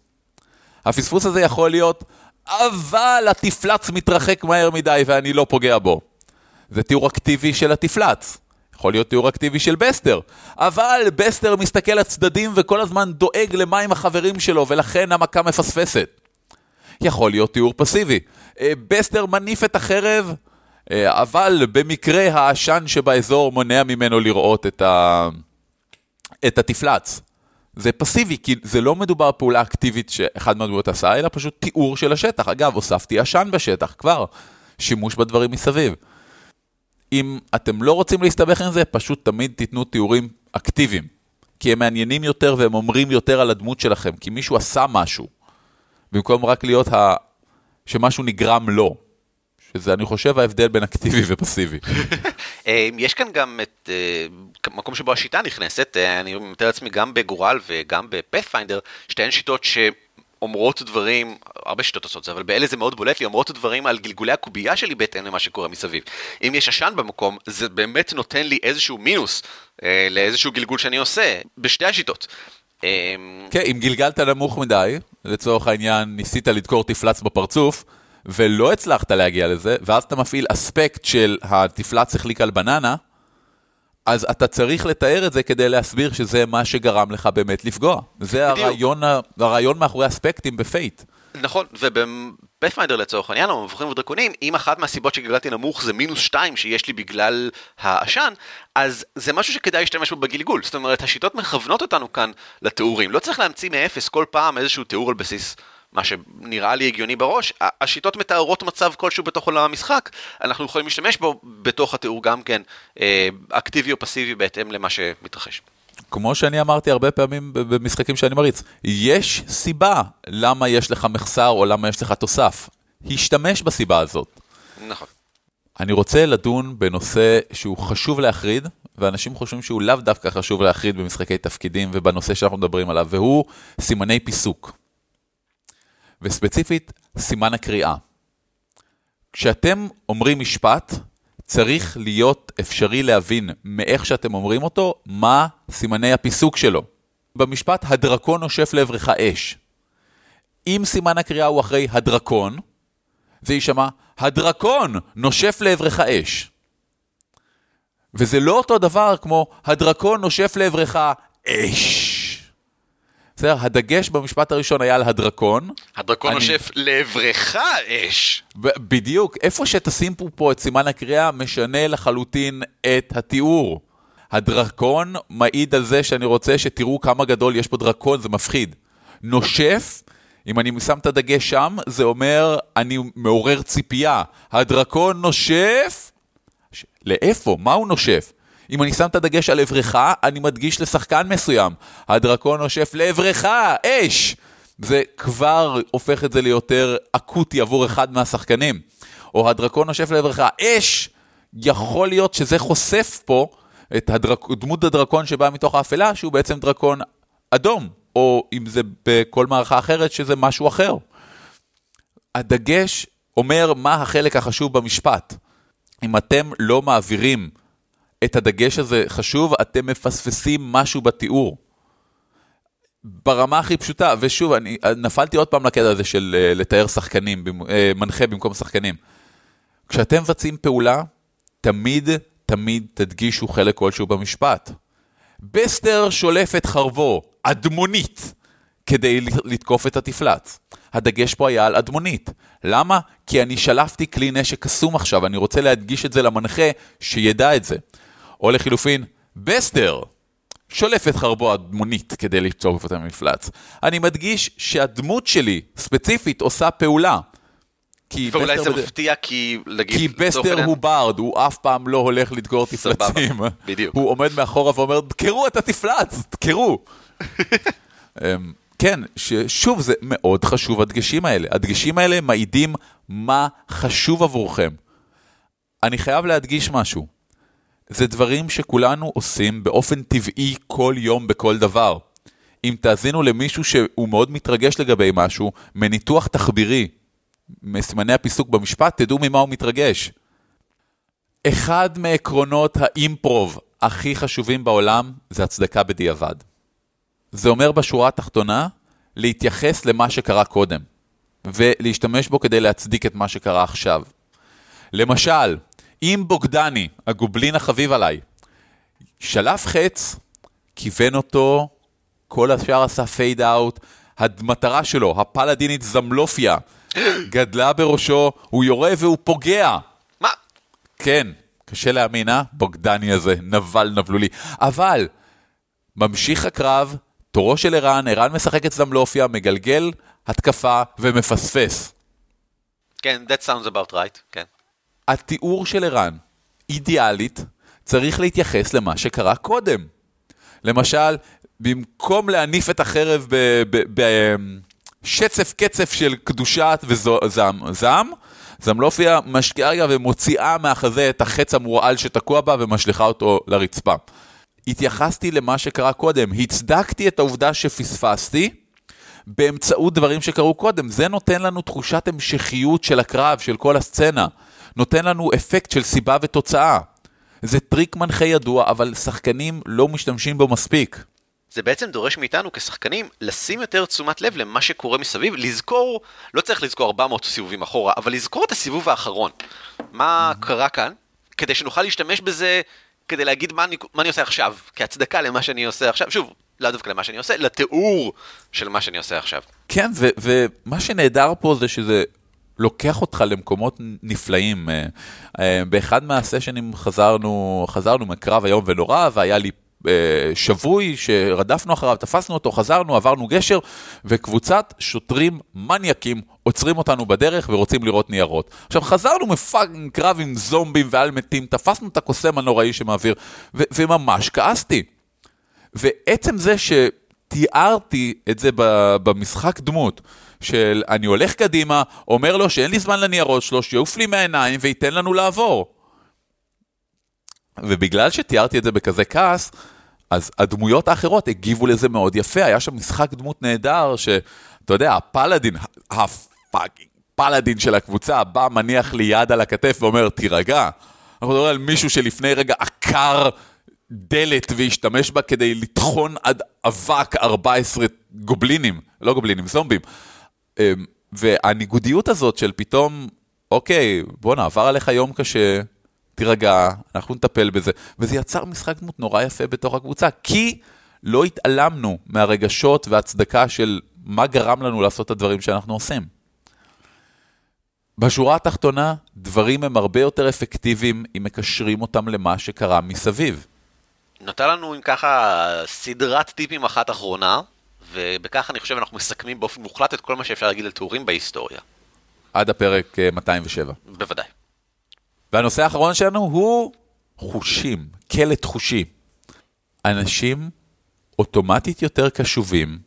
הפספוס הזה יכול להיות, אבל התפלץ מתרחק מהר מדי ואני לא פוגע בו. זה תיאור אקטיבי של התפלץ. יכול להיות תיאור אקטיבי של בסטר. אבל בסטר מסתכל לצדדים וכל הזמן דואג למה עם החברים שלו, ולכן המכה מפספסת. יכול להיות תיאור פסיבי. אה, בסטר מניף את החרב, אה, אבל במקרה העשן שבאזור מונע ממנו לראות את, ה... את התפלץ. זה פסיבי, כי זה לא מדובר פעולה אקטיבית שאחד מהדמויות עשה, אלא פשוט תיאור של השטח. אגב, הוספתי עשן בשטח, כבר. שימוש בדברים מסביב. אם אתם לא רוצים להסתבך עם זה, פשוט תמיד תיתנו תיאורים אקטיביים. כי הם מעניינים יותר והם אומרים יותר על הדמות שלכם, כי מישהו עשה משהו, במקום רק להיות ה... שמשהו נגרם לו. שזה, אני חושב, ההבדל בין אקטיבי ופסיבי. אה, יש כאן גם את אה, מקום שבו השיטה נכנסת, אה, אני מתאר לעצמי גם בגורל וגם בפאת'פיינדר, שתיהן שיטות שאומרות דברים, הרבה שיטות עושות זה, אבל באלה זה מאוד בולט לי, אומרות דברים על גלגולי הקובייה שלי בהתאם למה שקורה מסביב. אם יש עשן במקום, זה באמת נותן לי איזשהו מינוס אה, לאיזשהו גלגול שאני עושה, בשתי השיטות. אה, כן, אם גלגלת נמוך מדי, לצורך העניין ניסית לדקור תפלץ בפרצוף, ולא הצלחת להגיע לזה, ואז אתה מפעיל אספקט של התפלץ החליק על בננה, אז אתה צריך לתאר את זה כדי להסביר שזה מה שגרם לך באמת לפגוע. זה. הרעיון, הרעיון מאחורי אספקטים בפייט. נכון, ובפאת'פיינדר לצורך העניין, או מבוכים ודרקונים, אם אחת מהסיבות שגלגלתי נמוך זה מינוס שתיים שיש לי בגלל העשן, אז זה משהו שכדאי להשתמש בו בגלגול. זאת אומרת, השיטות מכוונות אותנו כאן לתיאורים. לא צריך להמציא מאפס כל פעם איזשהו תיאור על בסיס מה שנראה לי הגיוני בראש. השיטות מתארות מצב כלשהו בתוך עולם המשחק, אנחנו יכולים להשתמש בו בתוך התיאור גם כן, אה, אקטיבי או פסיבי בהתאם למה שמתרחש. כמו שאני אמרתי הרבה פעמים במשחקים שאני מריץ, יש סיבה למה יש לך מחסר או למה יש לך תוסף. השתמש בסיבה הזאת. נכון. אני רוצה לדון בנושא שהוא חשוב להחריד, ואנשים חושבים שהוא לאו דווקא חשוב להחריד במשחקי תפקידים ובנושא שאנחנו מדברים עליו, והוא סימני פיסוק. וספציפית, סימן הקריאה. כשאתם אומרים משפט, צריך להיות אפשרי להבין מאיך שאתם אומרים אותו, מה סימני הפיסוק שלו. במשפט, הדרקון נושף לעברך אש. אם סימן הקריאה הוא אחרי הדרקון, זה יישמע, הדרקון נושף לעברך אש. וזה לא אותו דבר כמו, הדרקון נושף לעברך אש. בסדר? הדגש במשפט הראשון היה על הדרקון. הדרקון אני- נושף לעברך אש. בדיוק, איפה שתשים פה, פה את סימן הקריאה, משנה לחלוטין את התיאור. הדרקון מעיד על זה שאני רוצה שתראו כמה גדול יש פה דרקון, זה מפחיד. נושף, אם אני שם את הדגש שם, זה אומר, אני מעורר ציפייה. הדרקון נושף, ש- לאיפה? מה הוא נושף? אם אני שם את הדגש על עברך, אני מדגיש לשחקן מסוים. הדרקון נושף לעברך, אש! זה כבר הופך את זה ליותר אקוטי עבור אחד מהשחקנים. או הדרקון נושף לעברך, אש! יכול להיות שזה חושף פה, את הדרק, דמות הדרקון שבאה מתוך האפלה, שהוא בעצם דרקון אדום, או אם זה בכל מערכה אחרת, שזה משהו אחר. הדגש אומר מה החלק החשוב במשפט. אם אתם לא מעבירים את הדגש הזה חשוב, אתם מפספסים משהו בתיאור. ברמה הכי פשוטה, ושוב, אני נפלתי עוד פעם לקטע הזה של uh, לתאר שחקנים, uh, מנחה במקום שחקנים. כשאתם מבצעים פעולה, תמיד, תמיד תדגישו חלק כלשהו במשפט. בסטר שולף את חרבו, אדמונית, כדי לתקוף את התפלץ. הדגש פה היה על אדמונית. למה? כי אני שלפתי כלי נשק קסום עכשיו, אני רוצה להדגיש את זה למנחה, שידע את זה. או לחילופין, בסטר שולף את חרבו אדמונית כדי לתקוף את המפלץ. אני מדגיש שהדמות שלי, ספציפית, עושה פעולה. כי ואולי זה בד... מפתיע כי, נגיד... כי בסטר הוא bard, הוא אף פעם לא הולך לדקור תפלצים. בדיוק. הוא עומד מאחורה ואומר, דקרו את התפלץ, דקרו. אמ, כן, שוב, זה מאוד חשוב הדגשים האלה. הדגשים האלה מעידים מה חשוב עבורכם. אני חייב להדגיש משהו. זה דברים שכולנו עושים באופן טבעי כל יום בכל דבר. אם תאזינו למישהו שהוא מאוד מתרגש לגבי משהו, מניתוח תחבירי, מסימני הפיסוק במשפט, תדעו ממה הוא מתרגש. אחד מעקרונות האימפרוב הכי חשובים בעולם זה הצדקה בדיעבד. זה אומר בשורה התחתונה, להתייחס למה שקרה קודם, ולהשתמש בו כדי להצדיק את מה שקרה עכשיו. למשל, אם בוגדני, הגובלין החביב עליי, שלף חץ, כיוון אותו, כל השאר עשה פייד אאוט, המטרה שלו, הפלדינית זמלופיה, גדלה בראשו, הוא יורה והוא פוגע. מה? כן, קשה להאמין, אה? בוגדני הזה, נבל נבלולי. אבל, ממשיך הקרב, תורו של ערן, ערן משחק את זמלופיה, מגלגל התקפה ומפספס. כן, that sounds about right, כן. התיאור של ערן, אידיאלית, צריך להתייחס למה שקרה קודם. למשל, במקום להניף את החרב בשצף קצף של קדושת וזעם, זעם, זמלופיה משקיעה רגע ומוציאה מהחזה את החץ המורעל שתקוע בה ומשליכה אותו לרצפה. התייחסתי למה שקרה קודם, הצדקתי את העובדה שפספסתי באמצעות דברים שקרו קודם. זה נותן לנו תחושת המשכיות של הקרב, של כל הסצנה. נותן לנו אפקט של סיבה ותוצאה. זה טריק מנחה ידוע, אבל שחקנים לא משתמשים בו מספיק. זה בעצם דורש מאיתנו כשחקנים לשים יותר תשומת לב למה שקורה מסביב, לזכור, לא צריך לזכור 400 סיבובים אחורה, אבל לזכור את הסיבוב האחרון. מה קרה כאן, כדי שנוכל להשתמש בזה כדי להגיד מה אני, מה אני עושה עכשיו, כהצדקה למה שאני עושה עכשיו, שוב, לאו דווקא למה שאני עושה, לתיאור של מה שאני עושה עכשיו. כן, ומה שנהדר פה זה שזה לוקח אותך למקומות נפלאים. אה, אה, באחד מהסשנים חזרנו, חזרנו מקרב איום ונורא, והיה לי אה, שבוי שרדפנו אחריו, תפסנו אותו, חזרנו, עברנו גשר, וקבוצת שוטרים מניאקים עוצרים אותנו בדרך ורוצים לראות ניירות. עכשיו, חזרנו מפאקינג קרב עם זומבים ועל מתים, תפסנו את הקוסם הנוראי שמעביר, ו- וממש כעסתי. ועצם זה שתיארתי את זה במשחק דמות, של אני הולך קדימה, אומר לו שאין לי זמן לניירות שלו, שיעוף לי מהעיניים וייתן לנו לעבור. ובגלל שתיארתי את זה בכזה כעס, אז הדמויות האחרות הגיבו לזה מאוד יפה, היה שם משחק דמות נהדר, שאתה יודע, הפלאדין, הפאקינג פלאדין של הקבוצה, בא, מניח לי יד על הכתף ואומר, תירגע. אנחנו מדברים על מישהו שלפני רגע עקר דלת והשתמש בה כדי לטחון עד אבק 14 גובלינים, לא גובלינים, זומבים. אמ, והניגודיות הזאת של פתאום, אוקיי, בואנה, עבר עליך יום קשה, תירגע, אנחנו נטפל בזה. וזה יצר משחק דמות נורא יפה בתוך הקבוצה, כי לא התעלמנו מהרגשות והצדקה של מה גרם לנו לעשות את הדברים שאנחנו עושים. בשורה התחתונה, דברים הם הרבה יותר אפקטיביים אם מקשרים אותם למה שקרה מסביב. נותר לנו, אם ככה, סדרת טיפים אחת אחרונה, ובכך אני חושב אנחנו מסכמים באופן מוחלט את כל מה שאפשר להגיד על תיאורים בהיסטוריה. עד הפרק 207. אה, בוודאי. והנושא האחרון שלנו הוא חושים, קלט חושי. אנשים אוטומטית יותר קשובים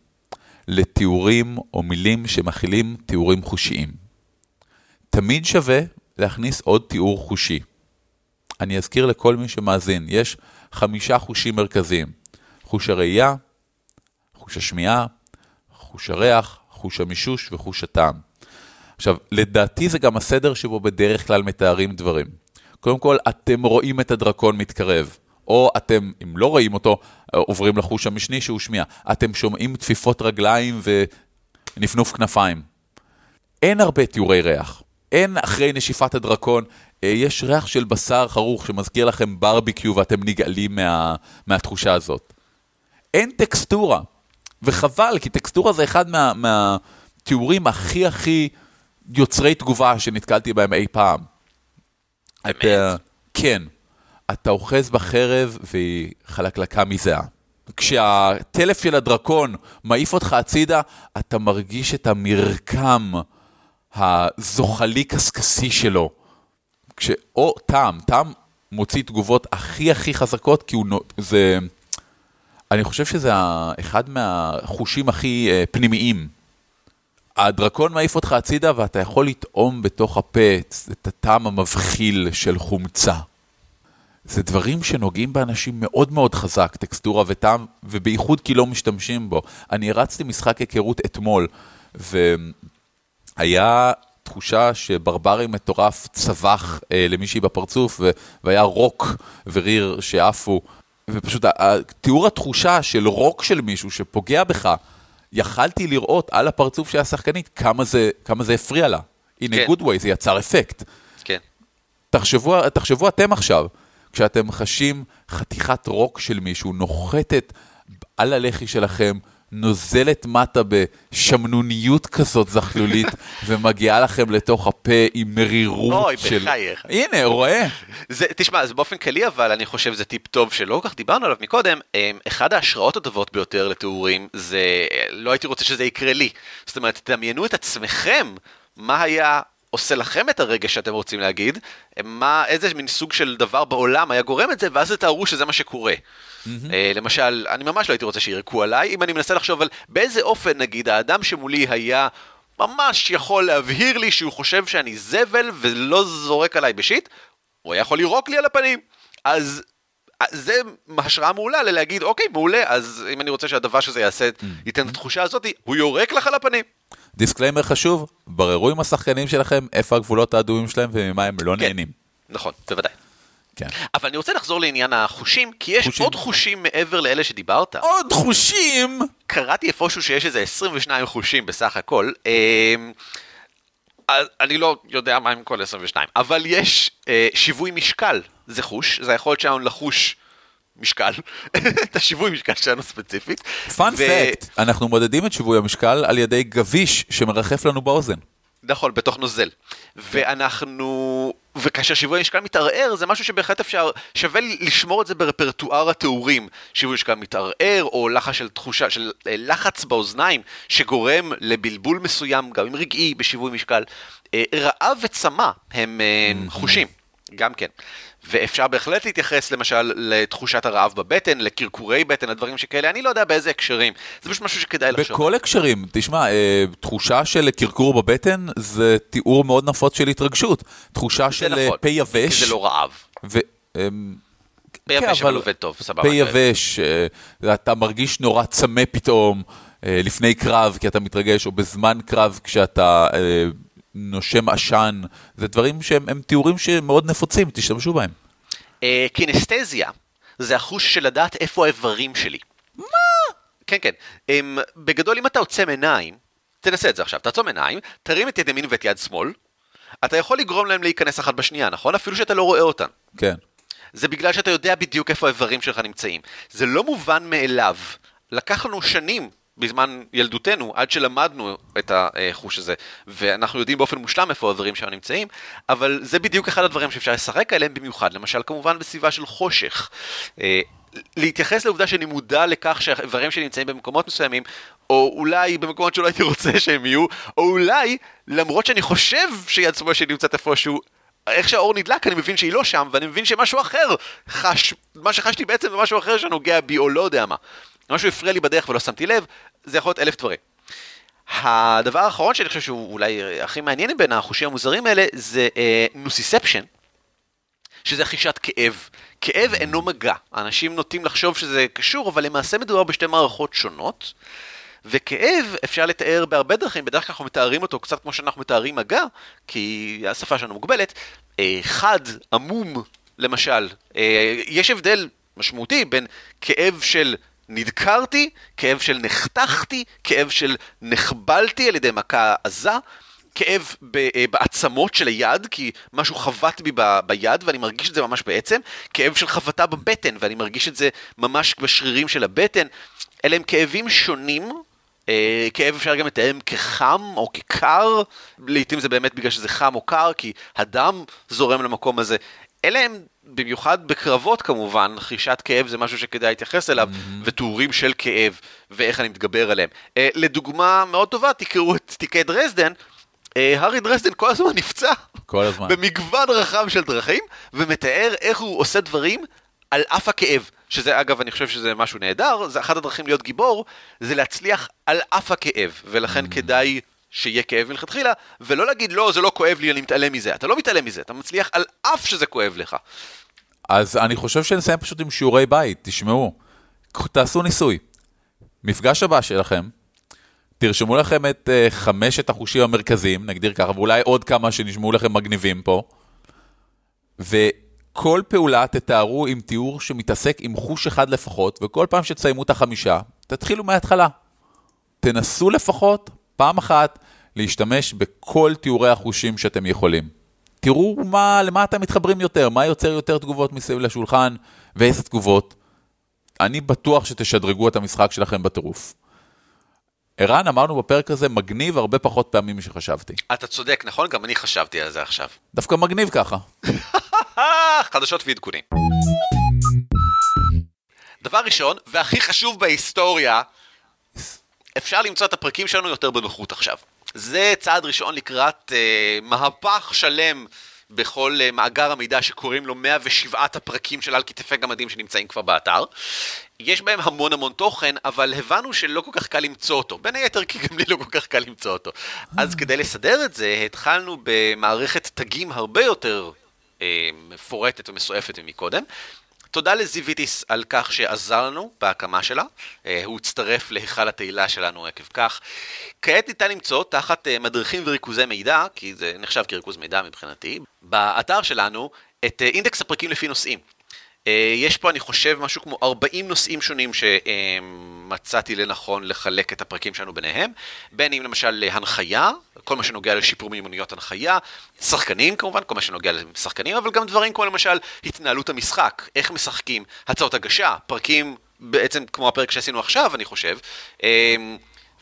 לתיאורים או מילים שמכילים תיאורים חושיים. תמיד שווה להכניס עוד תיאור חושי. אני אזכיר לכל מי שמאזין, יש חמישה חושים מרכזיים. חוש הראייה, חוש השמיעה, חוש הריח, חוש המישוש וחוש הטעם. עכשיו, לדעתי זה גם הסדר שבו בדרך כלל מתארים דברים. קודם כל, אתם רואים את הדרקון מתקרב, או אתם, אם לא רואים אותו, עוברים לחוש המשני שהוא שמיע. אתם שומעים תפיפות רגליים ונפנוף כנפיים. אין הרבה תיאורי ריח. אין אחרי נשיפת הדרקון, אה, יש ריח של בשר חרוך שמזכיר לכם ברביקיו ואתם נגעלים מה, מהתחושה הזאת. אין טקסטורה, וחבל, כי טקסטורה זה אחד מה, מהתיאורים הכי הכי יוצרי תגובה שנתקלתי בהם אי פעם. אתה, כן, אתה אוחז בחרב והיא חלקלקה מזיעה. כשהטלף של הדרקון מעיף אותך הצידה, אתה מרגיש את המרקם הזוחלי קשקשי שלו. כש... או טעם, טעם מוציא תגובות הכי הכי חזקות, כי הוא... זה... אני חושב שזה אחד מהחושים הכי uh, פנימיים. הדרקון מעיף אותך הצידה ואתה יכול לטעום בתוך הפה את הטעם המבחיל של חומצה. זה דברים שנוגעים באנשים מאוד מאוד חזק, טקסטורה וטעם, ובייחוד כי לא משתמשים בו. אני הרצתי משחק היכרות אתמול, והיה תחושה שברברי מטורף צבח אה, למישהי בפרצוף, ו... והיה רוק וריר שעפו, ופשוט תיאור התחושה של רוק של מישהו שפוגע בך, יכלתי לראות על הפרצוף של השחקנית כמה זה, כמה זה הפריע לה. In כן. a good way, זה יצר אפקט. כן. תחשבו, תחשבו אתם עכשיו, כשאתם חשים חתיכת רוק של מישהו נוחתת על הלחי שלכם, נוזלת מטה בשמנוניות כזאת זכלולית, ומגיעה לכם לתוך הפה עם מרירות אוי, של... אוי, בחייך. הנה, רואה. זה, תשמע, זה באופן כללי, אבל אני חושב שזה טיפ טוב שלא כל כך דיברנו עליו מקודם. אמ, אחד ההשראות הטובות ביותר לתיאורים, זה... לא הייתי רוצה שזה יקרה לי. זאת אומרת, תדמיינו את עצמכם, מה היה עושה לכם את הרגש שאתם רוצים להגיד, מה, איזה מין סוג של דבר בעולם היה גורם את זה, ואז תתארו שזה מה שקורה. Mm-hmm. Uh, למשל, אני ממש לא הייתי רוצה שירקו עליי, אם אני מנסה לחשוב על באיזה אופן, נגיד, האדם שמולי היה ממש יכול להבהיר לי שהוא חושב שאני זבל ולא זורק עליי בשיט, הוא היה יכול לירוק לי על הפנים. אז אה, זה השראה מעולה ללהגיד, אוקיי, מעולה, אז אם אני רוצה שהדבר שזה יעשה, mm-hmm. ייתן את התחושה הזאת, הוא יורק לך על הפנים. disclaimer חשוב, בררו עם השחקנים שלכם איפה הגבולות האדומים שלהם וממה הם לא כן. נהנים. נכון, בוודאי. כן. אבל אני רוצה לחזור לעניין החושים, כי יש חושים. עוד חושים מעבר לאלה שדיברת. עוד חושים? קראתי איפשהו שיש איזה 22 חושים בסך הכל. אמ, אני לא יודע מה עם כל 22, אבל יש אה, שיווי משקל, זה חוש, זה היכולת שלנו לחוש משקל, את השיווי משקל שלנו ספציפית. פאנ פקט, אנחנו מודדים את שיווי המשקל על ידי גביש שמרחף לנו באוזן. נכון, בתוך נוזל. ואנחנו... וכאשר שיווי המשקל מתערער, זה משהו שבהחלט אפשר, שווה לשמור את זה ברפרטואר התיאורים. שיווי משקל מתערער, או לחץ של תחושה, של אה, לחץ באוזניים, שגורם לבלבול מסוים, גם אם רגעי, בשיווי משקל. אה, רעב וצמא הם אה, חושים, גם כן. ואפשר בהחלט להתייחס למשל לתחושת הרעב בבטן, לקרקורי בטן, לדברים שכאלה, אני לא יודע באיזה הקשרים, זה פשוט משהו שכדאי לחשוב. בכל הקשרים, תשמע, אה, תחושה של קרקור בבטן זה תיאור מאוד נפוץ של התרגשות. תחושה של אה, נכון, פה יבש. כי זה לא רעב. ו... אה, פה יבש כן, אבל עובד טוב, סבבה. פה יבש, אתה מרגיש נורא צמא פתאום. לפני קרב, כי אתה מתרגש, או בזמן קרב, כשאתה נושם עשן, זה דברים שהם תיאורים שמאוד נפוצים, תשתמשו בהם. אה, קינסטזיה, זה החוש של לדעת איפה האיברים שלי. מה? כן, כן. אמ, בגדול, אם אתה עוצם עיניים, תנסה את זה עכשיו, תעצום עיניים, תרים את יד ימין ואת יד שמאל, אתה יכול לגרום להם להיכנס אחת בשנייה, נכון? אפילו שאתה לא רואה אותן. כן. זה בגלל שאתה יודע בדיוק איפה האיברים שלך נמצאים. זה לא מובן מאליו. לקח לנו שנים בזמן ילדותנו, עד שלמדנו את החוש הזה, ואנחנו יודעים באופן מושלם איפה הדברים שלנו נמצאים, אבל זה בדיוק אחד הדברים שאפשר לשחק עליהם במיוחד, למשל כמובן בסביבה של חושך. אה, להתייחס לעובדה שאני מודע לכך שהאיברים שלי נמצאים במקומות מסוימים, או אולי במקומות שלא הייתי רוצה שהם יהיו, או אולי, למרות שאני חושב שיד שמאל שלי נמצאת איפשהו, איך שהאור נדלק אני מבין שהיא לא שם, ואני מבין שמשהו אחר חש, מה שחשתי בעצם זה משהו אחר שנוגע בי או לא יודע מה. משהו הפריע לי בדרך ולא שמתי לב, זה יכול להיות אלף דברים. הדבר האחרון שאני חושב שהוא אולי הכי מעניין בין החושים המוזרים האלה זה נוסיספשן, uh, שזה חישת כאב. כאב אינו מגע. אנשים נוטים לחשוב שזה קשור, אבל למעשה מדובר בשתי מערכות שונות. וכאב אפשר לתאר בהרבה דרכים, בדרך כלל אנחנו מתארים אותו קצת כמו שאנחנו מתארים מגע, כי השפה שלנו מוגבלת. אה, חד, עמום, למשל. אה, יש הבדל משמעותי בין כאב של נדקרתי, כאב של נחתכתי, כאב של נחבלתי על ידי מכה עזה, כאב ב- אה, בעצמות של היד, כי משהו חבט בי ב- ביד ואני מרגיש את זה ממש בעצם, כאב של חבטה בבטן ואני מרגיש את זה ממש בשרירים של הבטן. אלה הם כאבים שונים, אה, כאב אפשר גם לתאם כחם או כקר, לעתים זה באמת בגלל שזה חם או קר, כי הדם זורם למקום הזה. אלה הם, במיוחד בקרבות כמובן, חישת כאב זה משהו שכדאי להתייחס אליו, mm-hmm. ותיאורים של כאב, ואיך אני מתגבר עליהם. אה, לדוגמה מאוד טובה, תקראו את תיקי דרזדן, אה, הארי דרזדן כל הזמן נפצע. כל הזמן. במגוון רחב של דרכים, ומתאר איך הוא עושה דברים על אף הכאב. שזה אגב, אני חושב שזה משהו נהדר, זה אחת הדרכים להיות גיבור, זה להצליח על אף הכאב, ולכן Mm. כדאי שיהיה כאב מלכתחילה, ולא להגיד לא, זה לא כואב לי, אני מתעלם מזה. אתה לא מתעלם מזה, אתה מצליח על אף שזה כואב לך. אז אני חושב שנסיים פשוט עם שיעורי בית, תשמעו, תעשו ניסוי. מפגש הבא שלכם, תרשמו לכם את uh, חמשת החושים המרכזיים, נגדיר ככה, ואולי עוד כמה שנשמעו לכם מגניבים פה, וכל פעולה תתארו עם תיאור שמתעסק עם חוש אחד לפחות, וכל פעם שתסיימו את החמישה, תתחילו מההתחלה. תנסו לפחות פעם אחת להשתמש בכל תיאורי החושים שאתם יכולים. תראו מה, למה אתם מתחברים יותר, מה יוצר יותר תגובות מסביב לשולחן, ואיזה תגובות. אני בטוח שתשדרגו את המשחק שלכם בטירוף. ערן, אמרנו בפרק הזה, מגניב הרבה פחות פעמים משחשבתי. אתה צודק, נכון? גם אני חשבתי על זה עכשיו. דווקא מגניב ככה. חדשות ועדכונים. דבר ראשון, והכי חשוב בהיסטוריה, אפשר למצוא את הפרקים שלנו יותר בנוחות עכשיו. זה צעד ראשון לקראת אה, מהפך שלם בכל אה, מאגר המידע שקוראים לו 107 הפרקים של על כתפי גמדים שנמצאים כבר באתר. יש בהם המון המון תוכן, אבל הבנו שלא כל כך קל למצוא אותו. בין היתר כי גם לי לא כל כך קל למצוא אותו. אז כדי לסדר את זה, התחלנו במערכת תגים הרבה יותר אה, מפורטת ומסועפת ממקודם. תודה לזיוויטיס על כך שעזר לנו בהקמה שלה, אה, הוא הצטרף להיכל התהילה שלנו עקב כך. כעת ניתן למצוא תחת אה, מדריכים וריכוזי מידע, כי זה נחשב כריכוז מידע מבחינתי, באתר שלנו את אה, אינדקס הפרקים לפי נושאים. אה, יש פה, אני חושב, משהו כמו 40 נושאים שונים שמצאתי לנכון לחלק את הפרקים שלנו ביניהם, בין אם למשל להנחיה, כל מה שנוגע לשיפור מיומנויות הנחיה, שחקנים כמובן, כל מה שנוגע לשחקנים, אבל גם דברים כמו למשל התנהלות המשחק, איך משחקים, הצעות הגשה, פרקים בעצם כמו הפרק שעשינו עכשיו, אני חושב. אה,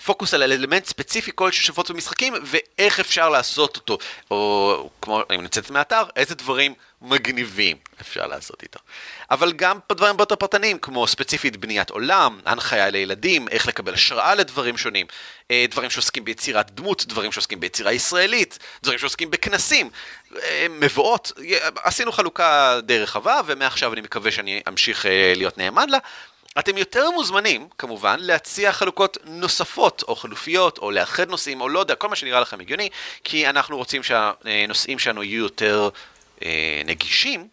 פוקוס על אלמנט ספציפי כלשהו שפוץ במשחקים, ואיך אפשר לעשות אותו. או כמו, אם נצאת מהאתר, איזה דברים מגניבים אפשר לעשות איתו. אבל גם דברים הרבה יותר פרטניים, כמו ספציפית בניית עולם, הנחיה לילדים, איך לקבל השראה לדברים שונים, אה, דברים שעוסקים ביצירת דמות, דברים שעוסקים ביצירה ישראלית, דברים שעוסקים בכנסים, אה, מבואות. עשינו חלוקה די רחבה, ומעכשיו אני מקווה שאני אמשיך אה, להיות נאמן לה. אתם יותר מוזמנים, כמובן, להציע חלוקות נוספות, או חלופיות, או לאחד נושאים, או לא יודע, כל מה שנראה לכם הגיוני, כי אנחנו רוצים שהנושאים שלנו יהיו יותר אה, נגישים,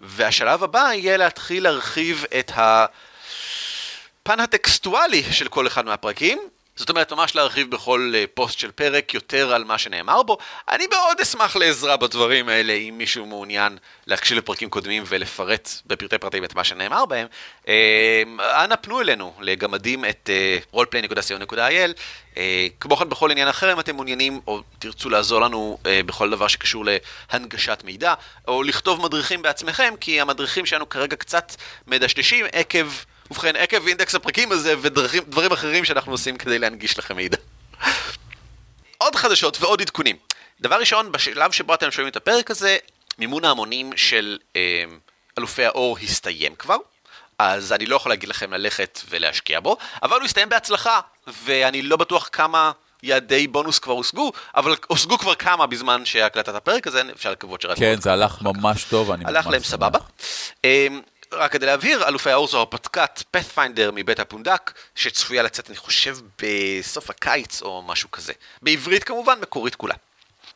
והשלב הבא יהיה להתחיל להרחיב את הפן הטקסטואלי של כל אחד מהפרקים. זאת אומרת, ממש להרחיב בכל אה, פוסט של פרק יותר על מה שנאמר בו. אני מאוד אשמח לעזרה בדברים האלה, אם מישהו מעוניין להקשיב לפרקים קודמים ולפרט בפרטי פרטים את מה שנאמר בהם. אה, אנא פנו אלינו לגמדים את אה, roleplay.co.il. כמו כן בכל עניין אחר, אם אתם מעוניינים או תרצו לעזור לנו בכל דבר שקשור להנגשת מידע, או לכתוב מדריכים בעצמכם, כי המדריכים שלנו כרגע קצת מדשדשים עקב... ובכן, עקב אינדקס הפרקים הזה ודברים אחרים שאנחנו עושים כדי להנגיש לכם מידע. עוד חדשות ועוד עדכונים. דבר ראשון, בשלב שבו אתם שומעים את הפרק הזה, מימון ההמונים של אה, אלופי האור הסתיים כבר, אז אני לא יכול להגיד לכם ללכת ולהשקיע בו, אבל הוא הסתיים בהצלחה, ואני לא בטוח כמה יעדי בונוס כבר הושגו, אבל הושגו כבר כמה בזמן שהקלטת הפרק הזה, אפשר לקוות שרק... כן, זה הלך ממש טוב, אני הלך להם סבבה. רק כדי להבהיר, אלופי האור זו הרפתקת פאת'פיינדר מבית הפונדק, שצפויה לצאת, אני חושב, בסוף הקיץ או משהו כזה. בעברית כמובן, מקורית כולה.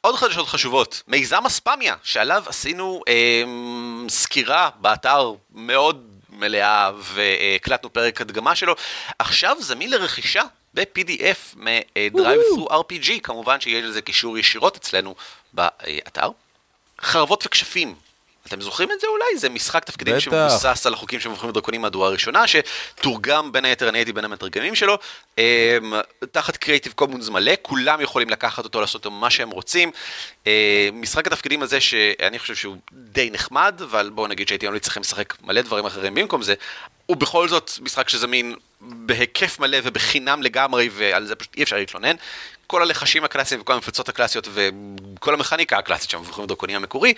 עוד חדשות חשובות, מיזם אספמיה, שעליו עשינו אה, סקירה באתר מאוד מלאה, והקלטנו פרק הדגמה שלו. עכשיו זמין לרכישה ב-PDF מ-Drive through RPG, כמובן שיהיה לזה קישור ישירות אצלנו באתר. חרבות וכשפים. אתם זוכרים את זה אולי? זה משחק תפקידים בטח. שמבוסס על החוקים שמוכרים בדרקונים מהדורה הראשונה, שתורגם בין היתר, אני הייתי בין המתרגמים שלו, אמ, תחת קריאיטיב קומונס מלא, כולם יכולים לקחת אותו, לעשות אותו מה שהם רוצים. אמ, משחק התפקידים הזה, שאני חושב שהוא די נחמד, אבל בואו נגיד שהייתי ממליץ לכם לשחק מלא דברים אחרים במקום זה, הוא בכל זאת משחק שזמין בהיקף מלא ובחינם לגמרי, ועל זה פשוט אי אפשר להתלונן. כל הלחשים הקלאסיים וכל המפלצות הקלאסיות וכל המכניקה הקלאסית שמבוכרים בדרקונים המקורי,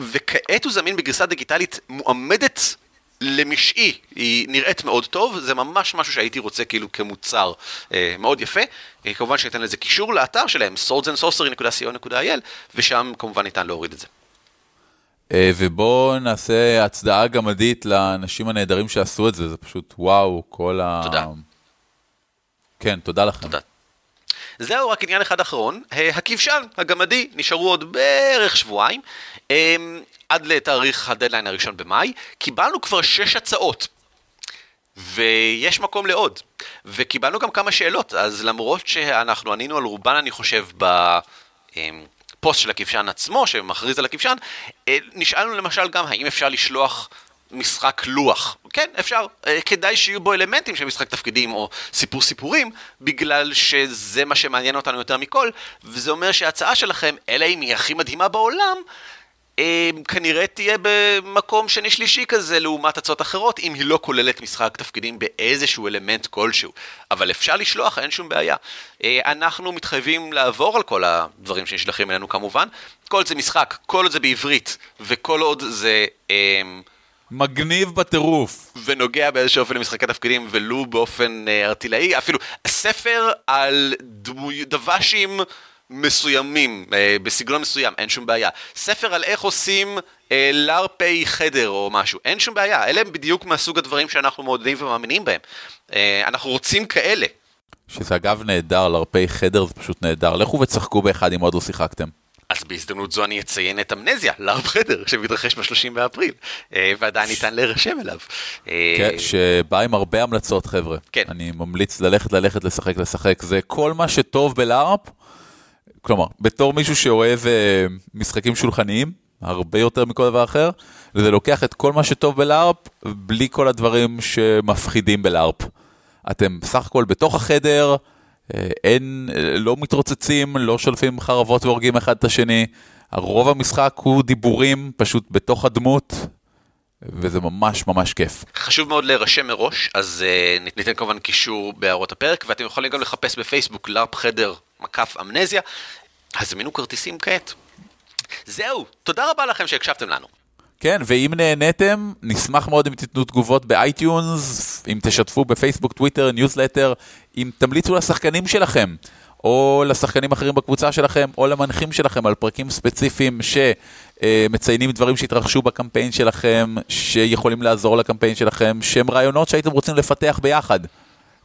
וכעת הוא זמין בגרסה דיגיטלית מועמדת למשעי, היא נראית מאוד טוב, זה ממש משהו שהייתי רוצה כאילו כמוצר אה, מאוד יפה. אה, כמובן שניתן לזה קישור לאתר שלהם, swordsandsorcery.co.il, ושם כמובן ניתן להוריד את זה. אה, ובואו נעשה הצדעה גמדית לאנשים הנהדרים שעשו את זה, זה פשוט וואו, כל ה... תודה. כן, תודה לכם. תודה. זהו, רק עניין אחד אחרון, אה, הכבשן, הגמדי, נשארו עוד בערך שבועיים, אה, עד לתאריך הדדליין הראשון במאי, קיבלנו כבר שש הצעות, ויש מקום לעוד, וקיבלנו גם כמה שאלות, אז למרות שאנחנו ענינו על רובן, אני חושב, בפוסט של הכבשן עצמו, שמכריז על הכבשן, אה, נשאלנו למשל גם האם אפשר לשלוח משחק לוח. כן, אפשר. אה, כדאי שיהיו בו אלמנטים של משחק תפקידים או סיפור סיפורים, בגלל שזה מה שמעניין אותנו יותר מכל, וזה אומר שההצעה שלכם, אלא אם היא הכי מדהימה בעולם, כנראה תהיה במקום שני שלישי כזה לעומת הצעות אחרות, אם היא לא כוללת משחק תפקידים באיזשהו אלמנט כלשהו. אבל אפשר לשלוח, אין שום בעיה. אה, אנחנו מתחייבים לעבור על כל הדברים שנשלחים אלינו כמובן. כל עוד זה משחק, כל עוד זה בעברית, וכל עוד זה... אה, מגניב בטירוף. ונוגע באיזשהו אופן למשחקי תפקידים, ולו באופן אה, ארטילאי, אפילו ספר על דמוי, דוושים מסוימים, אה, בסגנון מסוים, אין שום בעיה. ספר על איך עושים אה, לארפי חדר או משהו, אין שום בעיה. אלה הם בדיוק מהסוג הדברים שאנחנו מעודדים ומאמינים בהם. אה, אנחנו רוצים כאלה. שזה אגב נהדר, לערפי חדר זה פשוט נהדר. לכו ותשחקו באחד אם עוד לא שיחקתם. אז בהזדמנות זו אני אציין את אמנזיה, לארפ חדר, שמתרחש ב-30 באפריל, ועדיין ניתן להירשם אליו. כן, שבא עם הרבה המלצות, חבר'ה. כן. אני ממליץ ללכת, ללכת, לשחק, לשחק. זה כל מה שטוב בלארפ. כלומר, בתור מישהו שאוהב אה, משחקים שולחניים, הרבה יותר מכל דבר אחר, וזה לוקח את כל מה שטוב בלארפ, בלי כל הדברים שמפחידים בלארפ. אתם בסך הכל בתוך החדר, אה, אין, אה, לא מתרוצצים, לא שולפים חרבות והורגים אחד את השני. רוב המשחק הוא דיבורים פשוט בתוך הדמות, וזה ממש ממש כיף. חשוב מאוד להירשם מראש, אז אה, ניתן כמובן קישור בהערות הפרק, ואתם יכולים גם לחפש בפייסבוק LARP חדר מקף אמנזיה, הזמינו כרטיסים כעת. זהו, תודה רבה לכם שהקשבתם לנו. כן, ואם נהניתם, נשמח מאוד אם תיתנו תגובות ב iTunes, אם תשתפו בפייסבוק, טוויטר, ניוזלטר, אם תמליצו לשחקנים שלכם, או לשחקנים אחרים בקבוצה שלכם, או למנחים שלכם על פרקים ספציפיים שמציינים דברים שהתרחשו בקמפיין שלכם, שיכולים לעזור לקמפיין שלכם, שהם רעיונות שהייתם רוצים לפתח ביחד.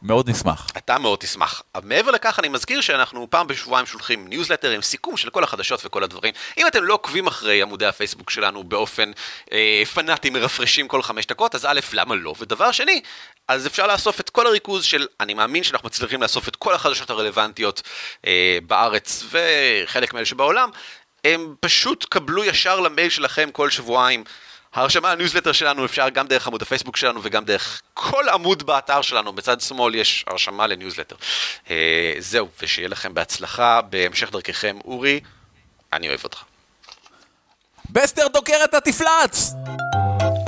מאוד נשמח. אתה מאוד תשמח. אבל מעבר לכך, אני מזכיר שאנחנו פעם בשבועיים שולחים ניוזלטר עם סיכום של כל החדשות וכל הדברים. אם אתם לא עוקבים אחרי עמודי הפייסבוק שלנו באופן אה, פנאטי מרפרשים כל חמש דקות, אז א', למה לא? ודבר שני, אז אפשר לאסוף את כל הריכוז של, אני מאמין שאנחנו מצליחים לאסוף את כל החדשות הרלוונטיות אה, בארץ וחלק מאלה שבעולם. הם פשוט קבלו ישר למייל שלכם כל שבועיים. ההרשמה לניוזלטר שלנו אפשר גם דרך עמוד הפייסבוק שלנו וגם דרך כל עמוד באתר שלנו, בצד שמאל יש הרשמה לניוזלטר. אה, זהו, ושיהיה לכם בהצלחה בהמשך דרככם. אורי, אני אוהב אותך. בסטר דוקר את התפלץ!